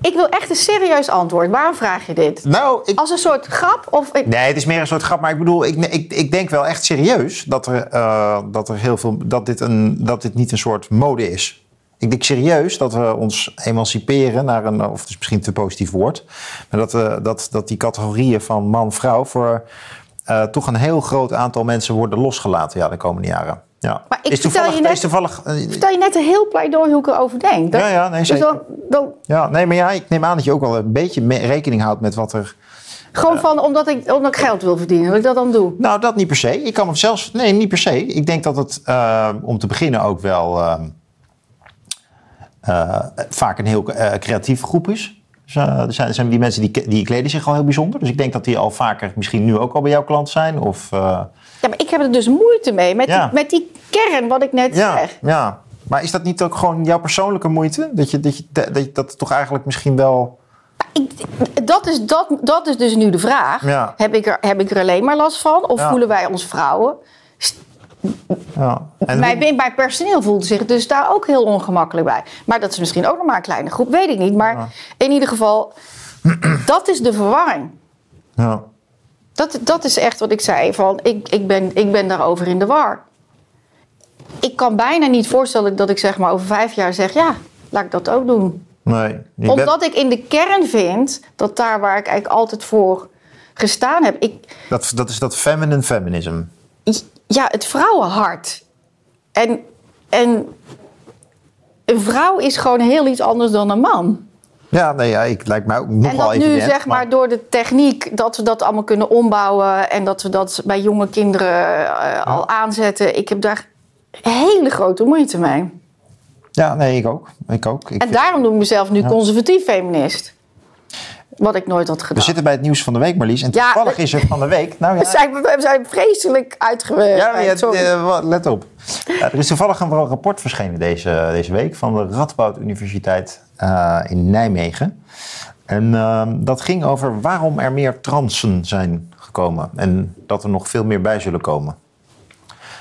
[SPEAKER 2] ik wil echt een serieus antwoord. Waarom vraag je dit?
[SPEAKER 1] Nou, ik,
[SPEAKER 2] Als een soort grap? Of...
[SPEAKER 1] nee, het is meer een soort grap. Maar ik bedoel, ik, ik, ik denk wel echt serieus dat, er, eh, dat, er heel veel, dat, dit een, dat dit niet een soort mode is. Ik denk serieus dat we ons emanciperen naar een, of het is misschien een te positief woord, maar dat, we, dat, dat die categorieën van man-vrouw voor eh, toch een heel groot aantal mensen worden losgelaten ja, de komende jaren. Ja.
[SPEAKER 2] Maar ik
[SPEAKER 1] is
[SPEAKER 2] vertel je net-
[SPEAKER 1] is toevallig eh,
[SPEAKER 2] Vertel je net een heel pleidooi hoe ik erover denk. Dat-
[SPEAKER 1] Ja, ja, nee,
[SPEAKER 2] dus dan, dan,
[SPEAKER 1] ja, nee, maar ja, ik neem aan dat je ook wel een beetje rekening houdt met wat er.
[SPEAKER 2] gewoon van omdat ik, omdat ik geld wil verdienen, dat ik dat dan doe.
[SPEAKER 1] Nou, dat niet per se. Ik kan me zelfs. Nee, niet per se. Ik denk dat het eh, om te beginnen ook wel eh, eh, vaak een heel eh, creatieve groep is. Dus, er, zijn, er zijn die mensen die, die kleden zich al heel bijzonder. Dus ik denk dat die al vaker misschien nu ook al bij jouw klant zijn. Of, eh,
[SPEAKER 2] Ja, maar ik heb er dus moeite mee met,
[SPEAKER 1] Ja.
[SPEAKER 2] die, met die kern wat ik net
[SPEAKER 1] ja,
[SPEAKER 2] zeg.
[SPEAKER 1] ja. Maar is dat niet ook gewoon jouw persoonlijke moeite? Dat je dat, je, dat, je, dat toch eigenlijk misschien wel.
[SPEAKER 2] Ik, dat, is, dat, dat is dus nu de vraag.
[SPEAKER 1] Ja.
[SPEAKER 2] Heb, ik er, heb ik er alleen maar last van? Of voelen wij ons vrouwen?
[SPEAKER 1] Ja. En
[SPEAKER 2] Mijn, mijn personeel voelde zich dus daar ook heel ongemakkelijk bij. Maar dat is misschien ook nog maar een kleine groep, weet ik niet. Maar in ieder geval, dat is de verwarring.
[SPEAKER 1] ja.
[SPEAKER 2] Dat, dat is echt wat ik zei. Van, ik, ik, ben, ik ben daarover in de war. Ik kan bijna niet voorstellen dat ik zeg maar over vijf jaar zeg... ja, laat ik dat ook doen.
[SPEAKER 1] Nee.
[SPEAKER 2] Omdat ik in de kern vind dat daar waar ik eigenlijk altijd voor gestaan heb... Ik,
[SPEAKER 1] dat, dat is dat feminine feminism.
[SPEAKER 2] Ja, het vrouwenhart. En, en een vrouw is gewoon heel iets anders dan een man.
[SPEAKER 1] Ja, nee, ja, ik lijkt mij ook
[SPEAKER 2] En
[SPEAKER 1] nogal
[SPEAKER 2] dat nu zeg maar door de techniek dat we dat allemaal kunnen ombouwen en dat we dat bij jonge kinderen eh, al aanzetten. Ik heb daar hele grote moeite mee.
[SPEAKER 1] Ja, nee, ik ook. Ik ook. Ik
[SPEAKER 2] En
[SPEAKER 1] vind-
[SPEAKER 2] daarom noem ik mezelf nu conservatief feminist. Wat ik nooit had
[SPEAKER 1] We
[SPEAKER 2] gedaan.
[SPEAKER 1] zitten bij het nieuws van de week, Marlies. En
[SPEAKER 2] Ja,
[SPEAKER 1] toevallig
[SPEAKER 2] we-
[SPEAKER 1] is er van de week... Nou
[SPEAKER 2] We
[SPEAKER 1] ja,
[SPEAKER 2] zijn, we zijn vreselijk uitgewerkt.
[SPEAKER 1] ja, eh, let op. Ja, er is toevallig een rapport verschenen deze, deze week... van de Radboud Universiteit eh, in Nijmegen. En ehm, dat ging over waarom er meer transen zijn gekomen. En dat er nog veel meer bij zullen komen.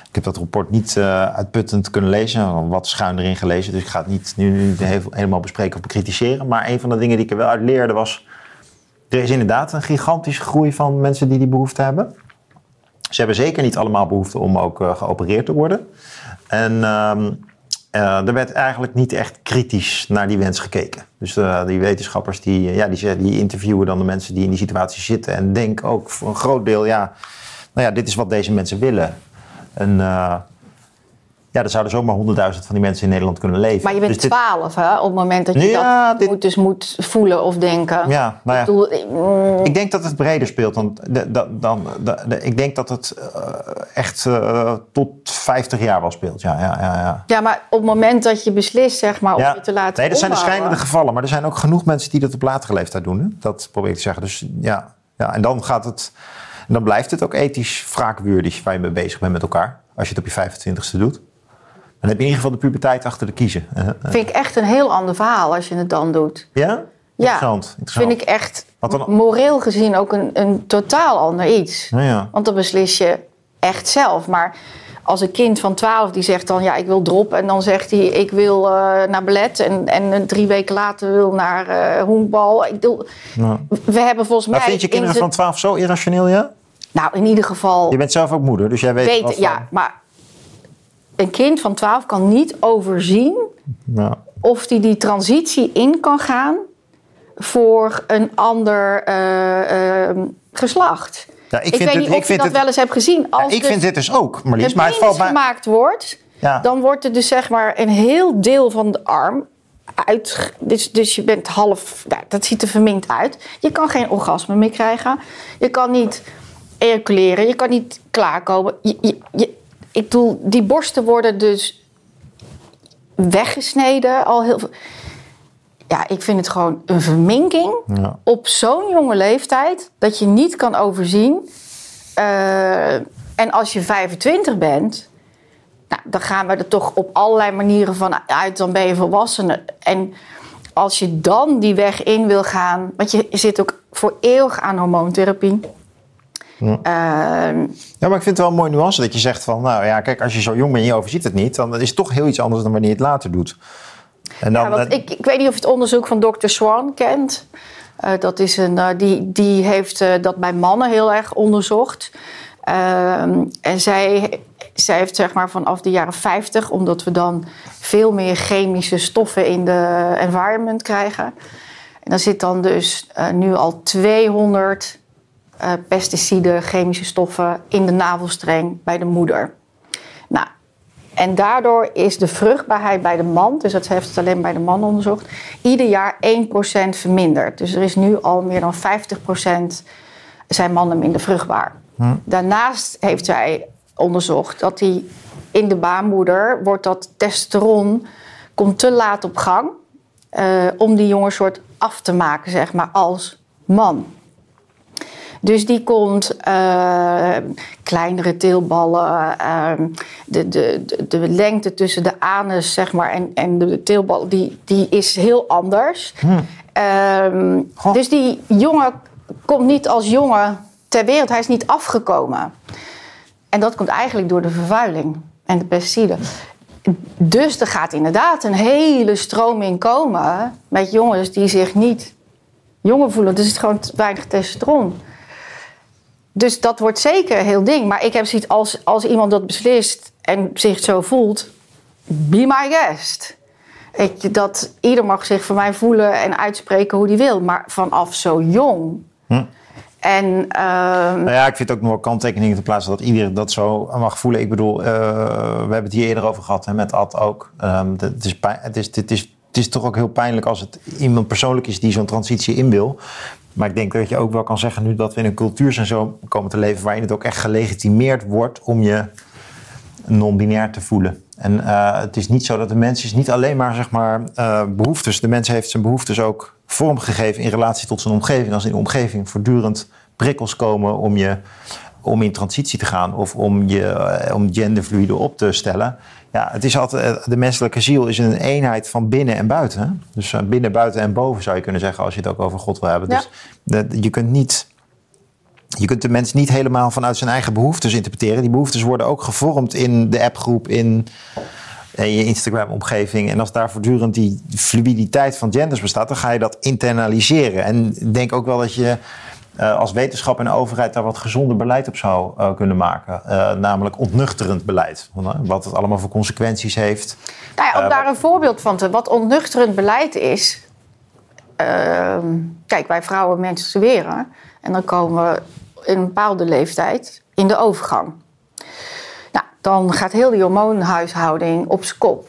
[SPEAKER 1] Ik heb dat rapport niet eh, uitputtend kunnen lezen, wat schuin erin gelezen. Dus ik ga het niet nu, nu helemaal bespreken of bekritiseren. Maar een van de dingen die ik er wel uit leerde was... Er is inderdaad een gigantische groei van mensen die die behoefte hebben. Ze hebben zeker niet allemaal behoefte om ook eh, geopereerd te worden. En ehm, eh, er werd eigenlijk niet echt kritisch naar die wens gekeken. Dus eh, die wetenschappers die, ja, die, die interviewen dan de mensen die in die situatie zitten. En denken ook voor een groot deel, ja, nou ja, dit is wat deze mensen willen. En ja, er zouden zomaar honderdduizend van die mensen in Nederland kunnen leven.
[SPEAKER 2] Maar je bent
[SPEAKER 1] Dus dit-
[SPEAKER 2] twaalf, hè? Op het moment dat je
[SPEAKER 1] Ja,
[SPEAKER 2] dat
[SPEAKER 1] dit-
[SPEAKER 2] moet, dus moet voelen of denken.
[SPEAKER 1] Ja, nou ja.
[SPEAKER 2] Ik bedoel, mm,
[SPEAKER 1] Ik denk dat het breder speelt. Dan, dan, de- de- ik denk dat het eh, echt eh, tot 50 jaar wel speelt. Ja, ja, ja, ja.
[SPEAKER 2] ja, maar op het moment dat je beslist, zeg maar, om
[SPEAKER 1] Ja.
[SPEAKER 2] je te laten
[SPEAKER 1] nee, dat zijn de schijnende gevallen. Maar er zijn ook genoeg mensen die dat op latere leeftijd doen. Hè? Dat probeer ik te zeggen. Dus ja, ja en dan gaat het... en dan blijft het ook ethisch wraakwaardig waar je mee bezig bent met elkaar. Als je het op je 25ste doet. Dan heb je in ieder geval de puberteit achter de kiezen. Eh.
[SPEAKER 2] Vind ik echt een heel ander verhaal als je het dan doet.
[SPEAKER 1] Ja? Interessant. interessant.
[SPEAKER 2] Vind ik echt
[SPEAKER 1] Wat dan-
[SPEAKER 2] moreel gezien ook een, een totaal ander iets.
[SPEAKER 1] Ja, ja.
[SPEAKER 2] Want dan beslis je echt zelf. Maar als een kind van 12 die zegt dan ja, ik wil drop. En dan zegt hij ik wil eh, naar ballet. En, en drie weken later wil naar eh honkbal. Ik bedoel,
[SPEAKER 1] Ja.
[SPEAKER 2] we hebben volgens mij...
[SPEAKER 1] Maar vind je
[SPEAKER 2] in
[SPEAKER 1] kinderen van 12 zo irrationeel, ja?
[SPEAKER 2] Nou, in ieder geval...
[SPEAKER 1] Je bent zelf ook moeder, dus jij weet
[SPEAKER 2] weet,
[SPEAKER 1] wat
[SPEAKER 2] ja, maar een kind van 12 kan niet overzien of die die transitie in kan gaan voor een ander eh, eh, geslacht.
[SPEAKER 1] Ja, ik
[SPEAKER 2] ik, weet
[SPEAKER 1] het-
[SPEAKER 2] niet
[SPEAKER 1] ik
[SPEAKER 2] of je
[SPEAKER 1] vind
[SPEAKER 2] dat
[SPEAKER 1] het-
[SPEAKER 2] wel eens hebt gezien.
[SPEAKER 1] Ja,
[SPEAKER 2] Als
[SPEAKER 1] ik
[SPEAKER 2] dus
[SPEAKER 1] vind dit dus ook, Marlies.
[SPEAKER 2] een
[SPEAKER 1] Maar het valt
[SPEAKER 2] gemaakt wordt,
[SPEAKER 1] Ja.
[SPEAKER 2] dan wordt er dus zeg maar een heel deel van de arm uit. Dus, dus je bent half. Nou, dat ziet er verminkt uit. Je kan geen orgasme meer krijgen. Je kan niet ejaculeren. Je kan niet klaarkomen. Je, je, je- ik bedoel, die borsten worden dus weggesneden al heel veel. Ja, ik vind het gewoon een verminking
[SPEAKER 1] Ja.
[SPEAKER 2] op zo'n jonge leeftijd dat je niet kan overzien. Eh, en als je 25 bent, nou, dan gaan we er toch op allerlei manieren van uit. Dan ben je volwassene. En als je dan die weg in wil gaan, want je zit ook voor eeuwig aan hormoontherapie.
[SPEAKER 1] Ja.
[SPEAKER 2] Ehm,
[SPEAKER 1] Ja, maar ik vind het wel een mooie nuance dat je zegt van... nou ja, kijk, als je zo jong bent en je overziet het niet... dan is het toch heel iets anders dan wanneer je het later doet. En dan,
[SPEAKER 2] Ja, want ik, ik weet niet of je het onderzoek van Dr. Swan kent. Eh, dat is een, eh, die, die heeft eh, dat bij mannen heel erg onderzocht. Ehm, en zij, zij heeft zeg maar vanaf de jaren 50, omdat we dan veel meer chemische stoffen in de environment krijgen. En dan zit dan dus nu al 200 eh, pesticiden, chemische stoffen in de navelstreng bij de moeder. Nou, en daardoor is de vruchtbaarheid bij de man, dus dat heeft het alleen bij de man onderzocht, ieder jaar 1% verminderd. Dus er is nu al meer dan 50% zijn mannen minder vruchtbaar. Daarnaast heeft zij onderzocht dat die in de baarmoeder wordt dat testosteron komt te laat op gang uh, om die jongen soort af te maken, zeg maar, als man. Dus die komt uh, kleinere teelballen, uh, de, de, de, de, lengte tussen de anus zeg maar, en, en de teelbal, die, die is heel anders. Hm. Uh, dus die jongen komt niet als jongen ter wereld, hij is niet afgekomen. En dat komt eigenlijk door de vervuiling en de pesticiden. Dus er gaat inderdaad een hele stroming komen met jongens die zich niet jonger voelen. Dus het is gewoon weinig testosteron. Dus dat wordt zeker een heel ding. Maar ik heb zoiets als, als iemand dat beslist en zich zo voelt, be my guest. Ik, dat ieder mag zich voor mij voelen en uitspreken hoe hij wil. Maar vanaf zo jong. Hm. En, uh,
[SPEAKER 1] nou ja, ik vind ook nog kanttekeningen te plaatsen dat iedereen dat zo mag voelen. Ik bedoel, uh, we hebben het hier eerder over gehad hè, met Ad ook. Um, het, is het, is, het, is, het is toch ook heel pijnlijk als het iemand persoonlijk is die zo'n transitie in wil. Maar ik denk dat je ook wel kan zeggen nu dat we in een cultuur zijn zo komen te leven waarin het ook echt gelegitimeerd wordt om je non-binair te voelen. En uh, het is niet zo dat de mens is niet alleen maar, zeg maar uh, behoeftes. De mens heeft zijn behoeftes ook vormgegeven in relatie tot zijn omgeving. Als in de omgeving voortdurend prikkels komen om, je, om in transitie te gaan of om, je, uh, om genderfluide op te stellen. Ja, het is altijd, de menselijke ziel is een eenheid van binnen en buiten. Dus binnen, buiten en boven zou je kunnen zeggen als je het ook over God wil hebben. Ja. Dus de, je kunt niet je kunt de mens niet helemaal vanuit zijn eigen behoeftes interpreteren. Die behoeftes worden ook gevormd in de appgroep, in, in je Instagram-omgeving. En als daar voortdurend die fluiditeit van genders bestaat, dan ga je dat internaliseren. En ik denk ook wel dat je uh, als wetenschap en overheid daar wat gezonder beleid op zou uh, kunnen maken. Uh, namelijk ontnuchterend beleid. Wat het allemaal voor consequenties heeft.
[SPEAKER 2] Nou ja, om daar een voorbeeld van te... Wat ontnuchterend beleid is... Ehm, kijk, wij vrouwen menstrueren. En dan komen we in een bepaalde leeftijd in de overgang. Nou, dan gaat heel die hormoonhuishouding op zijn kop.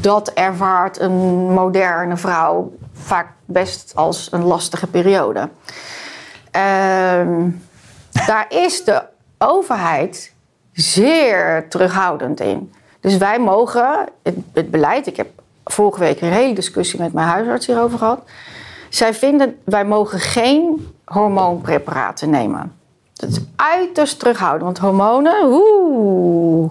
[SPEAKER 2] Dat ervaart een moderne vrouw vaak best als een lastige periode. Uh, daar is de overheid zeer terughoudend in. Dus wij mogen, het, beleid, ik heb vorige week een hele discussie met mijn huisarts hierover gehad. Zij vinden, wij mogen geen hormoonpreparaten nemen. Dat is uiterst terughouden, want hormonen, oeh,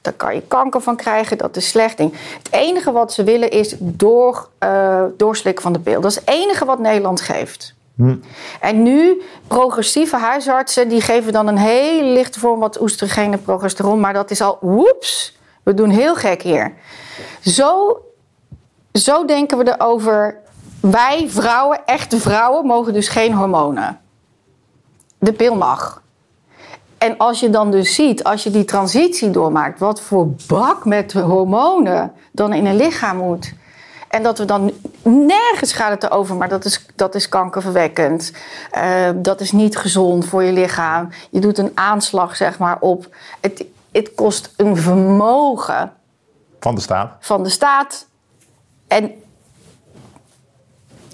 [SPEAKER 2] daar kan je kanker van krijgen, dat is slecht ding. Het enige wat ze willen is door, uh, doorslikken van de pil. Dat is het enige wat Nederland geeft. Hm. En nu, progressieve huisartsen, die geven dan een hele lichte vorm wat oestrogeen en progesteron. Maar dat is al, woeps, we doen heel gek hier. Zo, zo denken we erover. Wij vrouwen, echte vrouwen, mogen dus geen hormonen de pil mag. En als je dan dus ziet, als je die transitie doormaakt, wat voor bak met hormonen dan in een lichaam moet. En dat we dan nergens gaat het erover, maar dat is, dat is kankerverwekkend. Uh, dat is niet gezond voor je lichaam. Je doet een aanslag, zeg maar, op. Het, het kost een vermogen.
[SPEAKER 1] Van de staat?
[SPEAKER 2] Van de staat. En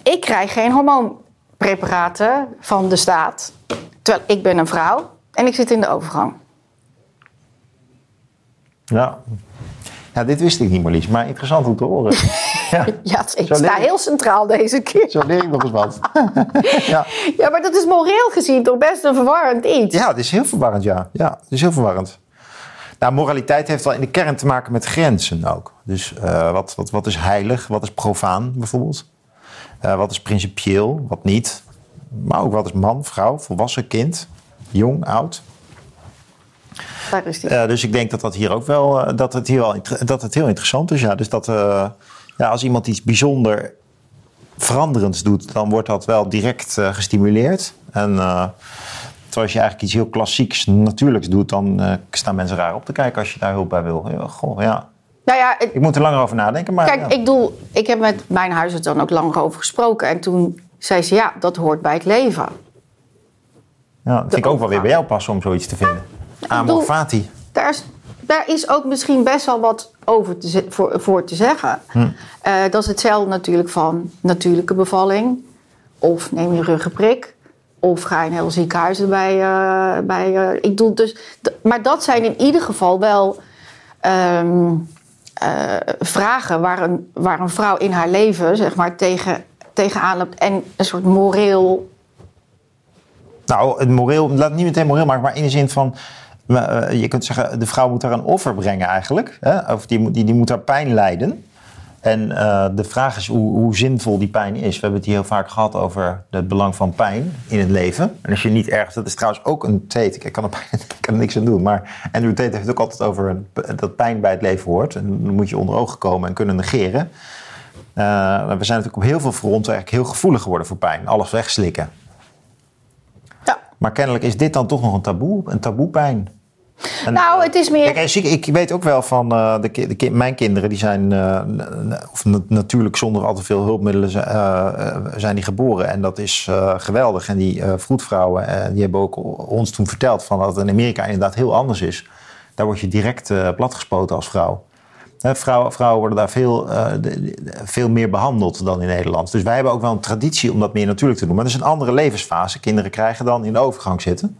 [SPEAKER 2] ik krijg geen hormoonpreparaten van de staat. Terwijl ik ben een vrouw en ik zit in de overgang.
[SPEAKER 1] Ja. Ja, dit wist ik niet, Marlies, maar interessant om te horen.
[SPEAKER 2] Ja, ja ik sta heel centraal deze keer.
[SPEAKER 1] Zo leer ik nog eens wat.
[SPEAKER 2] ja. ja, maar dat is moreel gezien toch best een verwarrend iets.
[SPEAKER 1] Ja, het is heel verwarrend, ja. Ja, het is heel verwarrend. Nou, moraliteit heeft wel in de kern te maken met grenzen ook. Dus uh, wat, wat, wat is heilig, wat is profaan bijvoorbeeld? Uh, wat is principieel, wat niet? maar ook wat is man, vrouw, volwassen, kind, jong, oud.
[SPEAKER 2] Daar is
[SPEAKER 1] uh, dus ik denk dat dat hier ook wel, dat het hier wel dat het heel interessant is. Ja. Dus dat ja, als iemand iets bijzonder veranderends doet, dan wordt dat wel direct gestimuleerd. En Terwijl als je eigenlijk iets heel klassieks, natuurlijks doet, dan eh, staan mensen raar op te kijken als je daar hulp bij wil. Ja, goh, ja.
[SPEAKER 2] Nou ja,
[SPEAKER 1] Ik moet er langer over nadenken, maar
[SPEAKER 2] Kijk,
[SPEAKER 1] ja.
[SPEAKER 2] ik bedoel, ik heb met mijn huisarts dan ook lang over gesproken. En toen zei ze, ja, dat hoort bij het leven.
[SPEAKER 1] ja, dat vind ik ook wel weer bij jou passen om zoiets te vinden. Amor fati.
[SPEAKER 2] Daar is, daar is ook misschien best wel wat over te, voor, voor te zeggen. Eh, dat is hetzelfde natuurlijk van natuurlijke bevalling. Of neem je ruggenprik. Of ga je een heel ziekenhuis erbij. eh, bij, eh, ik doe dus, maar dat zijn in ieder geval wel ehm, eh, vragen waar een, waar een vrouw in haar leven zeg maar, tegen, tegenaan loopt. En een soort moreel
[SPEAKER 1] Nou, het moreel, laat het niet meteen moreel maken, maar in de zin van. Eh, je kunt zeggen, de vrouw moet daar een offer brengen eigenlijk. Hè? Of die, moet- die, die moet haar pijn lijden. En eh, de vraag is hoe, hoe zinvol die pijn is. We hebben het hier heel vaak gehad over het belang van pijn in het leven. En als je niet ergens, dat is trouwens ook een Tate, ik kan er, bijna- ik kan er niks aan doen. Maar Andrew Tate heeft het ook altijd over dat pijn bij het leven hoort. En dan moet je onder ogen komen en kunnen negeren. Eh, we zijn natuurlijk op heel veel fronten eigenlijk heel gevoelig geworden voor pijn. Alles wegslikken.
[SPEAKER 2] Ja.
[SPEAKER 1] Maar kennelijk is dit dan toch nog een taboe, een taboepijn. En,
[SPEAKER 2] Nou,
[SPEAKER 1] eh,
[SPEAKER 2] het is meer-
[SPEAKER 1] Kijk, ik, ik weet ook wel van eh, de, ki- de ki- mijn kinderen, die zijn eh, of na- natuurlijk zonder al te veel hulpmiddelen zi- zijn die geboren. En dat is geweldig. En die vroedvrouwen, die hebben ook ons toen verteld van dat het in Amerika inderdaad heel anders is. Daar word je direct platgespoten als vrouw. Hè, vrouwen, vrouwen worden daar veel, veel meer behandeld dan in Nederland. Dus wij hebben ook wel een traditie om dat meer natuurlijk te doen. Maar dat is een andere levensfase. Kinderen krijgen dan in de overgang zitten.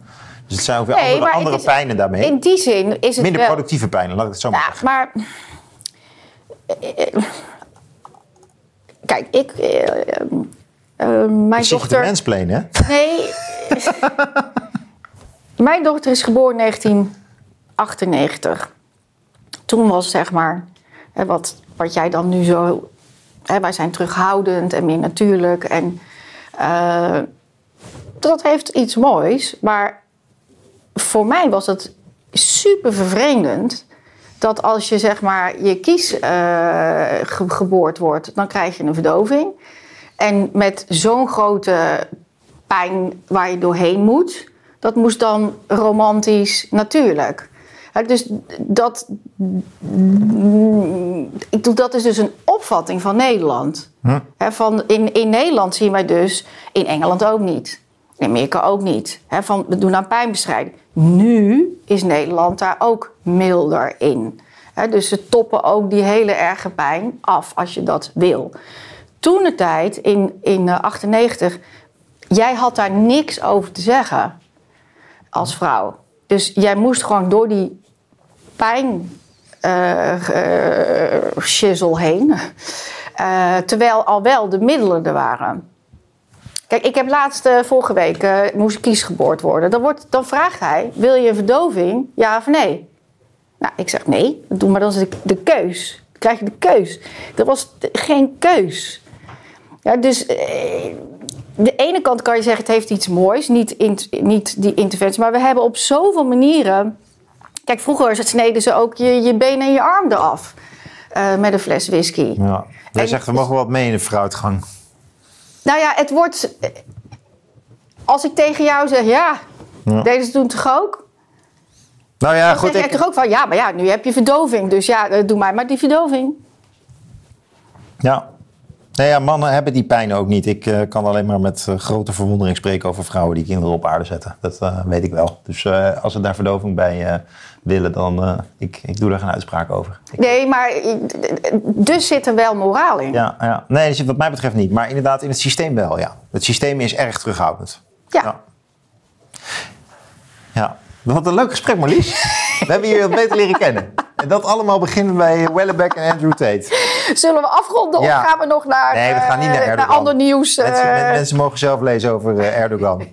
[SPEAKER 1] Dus het zijn ook weer
[SPEAKER 2] Nee,
[SPEAKER 1] andere, andere
[SPEAKER 2] het is-
[SPEAKER 1] pijn daarmee.
[SPEAKER 2] In die zin is het
[SPEAKER 1] Minder
[SPEAKER 2] wel...
[SPEAKER 1] productieve pijnen, laat ik het zo maar
[SPEAKER 2] Ja,
[SPEAKER 1] zeggen.
[SPEAKER 2] maar... Kijk, ik... eh, mijn
[SPEAKER 1] Ik zit je
[SPEAKER 2] dochter...
[SPEAKER 1] mensplenen, hè?
[SPEAKER 2] Nee. mijn dochter is geboren in 1998. Toen was zeg maar... wat, wat jij dan nu zo... Hè, wij zijn terughoudend en meer natuurlijk. En dat heeft iets moois. Maar voor mij was het super vervreemdend dat als je zeg maar je kies eh, ge- geboord wordt, dan krijg je een verdoving. En met zo'n grote pijn waar je doorheen moet, dat moest dan romantisch natuurlijk. Dus dat, ik doe, dat is dus een opvatting van Nederland. Van in, in Nederland zien wij dus, in Engeland ook niet. In Amerika ook niet. Van, we doen aan pijnbestrijding. Nu is Nederland daar ook milder in. Dus ze toppen ook die hele erge pijn af als je dat wil. Toen de tijd, in, in eh, 98, jij had daar niks over te zeggen als vrouw. Dus jij moest gewoon door die pijn eh, shizzle heen. Eh, terwijl al wel de middelen er waren. Kijk, ik heb laatst, eh, vorige week, eh, moest kies geboord worden. Dan, wordt, dan vraagt hij, wil je verdoving? Ja of nee? Nou, ik zeg nee, doe maar dan is de, de keus. Dan krijg je de keus. Er was geen keus. Ja, dus eh, de ene kant kan je zeggen, het heeft iets moois, niet, in, niet die interventie. Maar we hebben op zoveel manieren... Kijk, vroeger sneden ze ook je, je benen en je arm eraf. eh, met een fles whisky.
[SPEAKER 1] Ja. Jij
[SPEAKER 2] En-
[SPEAKER 1] zegt, we mogen wel wat mee in de vooruitgang.
[SPEAKER 2] Nou ja, het wordt. Als ik tegen jou zeg, ja,
[SPEAKER 1] Ja.
[SPEAKER 2] deden ze toen toch ook?
[SPEAKER 1] Nou ja,
[SPEAKER 2] Dan
[SPEAKER 1] goed.
[SPEAKER 2] zeg
[SPEAKER 1] Ik,
[SPEAKER 2] toch ook van, ja, maar ja, nu heb je verdoving. Dus ja, eh, doe mij maar die verdoving.
[SPEAKER 1] ja. Nee, ja, mannen hebben die pijn ook niet. Ik eh, kan alleen maar met eh, grote verwondering spreken over vrouwen die kinderen op aarde zetten. Dat weet ik wel. Dus als ze daar verdoving bij willen, dan uh, ik, ik doe daar geen uitspraak over. Ik,
[SPEAKER 2] Nee, maar eh, dus zit er wel moraal in.
[SPEAKER 1] ja, ja. Nee, dat zit wat mij betreft niet. Maar inderdaad, in het systeem wel, ja. Het systeem is erg terughoudend.
[SPEAKER 2] Ja.
[SPEAKER 1] Ja. Ja. Wat een leuk gesprek, Marlies. We hebben je wat beter leren kennen. En dat allemaal beginnen bij Wellebeck en Andrew Tate.
[SPEAKER 2] Zullen we afronden
[SPEAKER 1] Ja.
[SPEAKER 2] of gaan we nog naar,
[SPEAKER 1] Nee, we gaan niet naar
[SPEAKER 2] eh,
[SPEAKER 1] Erdogan.
[SPEAKER 2] ander nieuws?
[SPEAKER 1] Mensen,
[SPEAKER 2] eh,
[SPEAKER 1] men- mensen mogen zelf lezen over eh, Erdogan.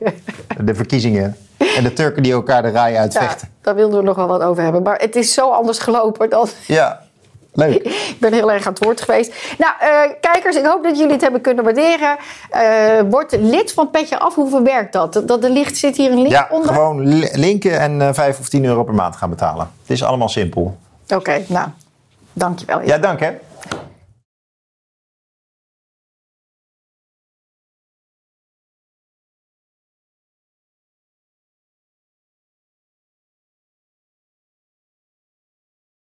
[SPEAKER 1] De verkiezingen. En de Turken die elkaar de raai
[SPEAKER 2] ja,
[SPEAKER 1] uitvechten.
[SPEAKER 2] daar wilden we nog wel wat over hebben. Maar het is zo anders gelopen dan...
[SPEAKER 1] Ja, leuk.
[SPEAKER 2] Ik ben heel erg aan het woord geweest. Nou, eh, kijkers, ik hoop dat jullie het hebben kunnen waarderen. Eh, word lid van Petje Af. Hoe werkt dat? Dat er ligt, zit hier een link
[SPEAKER 1] Ja,
[SPEAKER 2] onder?
[SPEAKER 1] gewoon li- linken en eh 5 of 10 euro per maand gaan betalen. Het is allemaal simpel.
[SPEAKER 2] Oké, nou, dankjewel.
[SPEAKER 1] Ja, dank hè.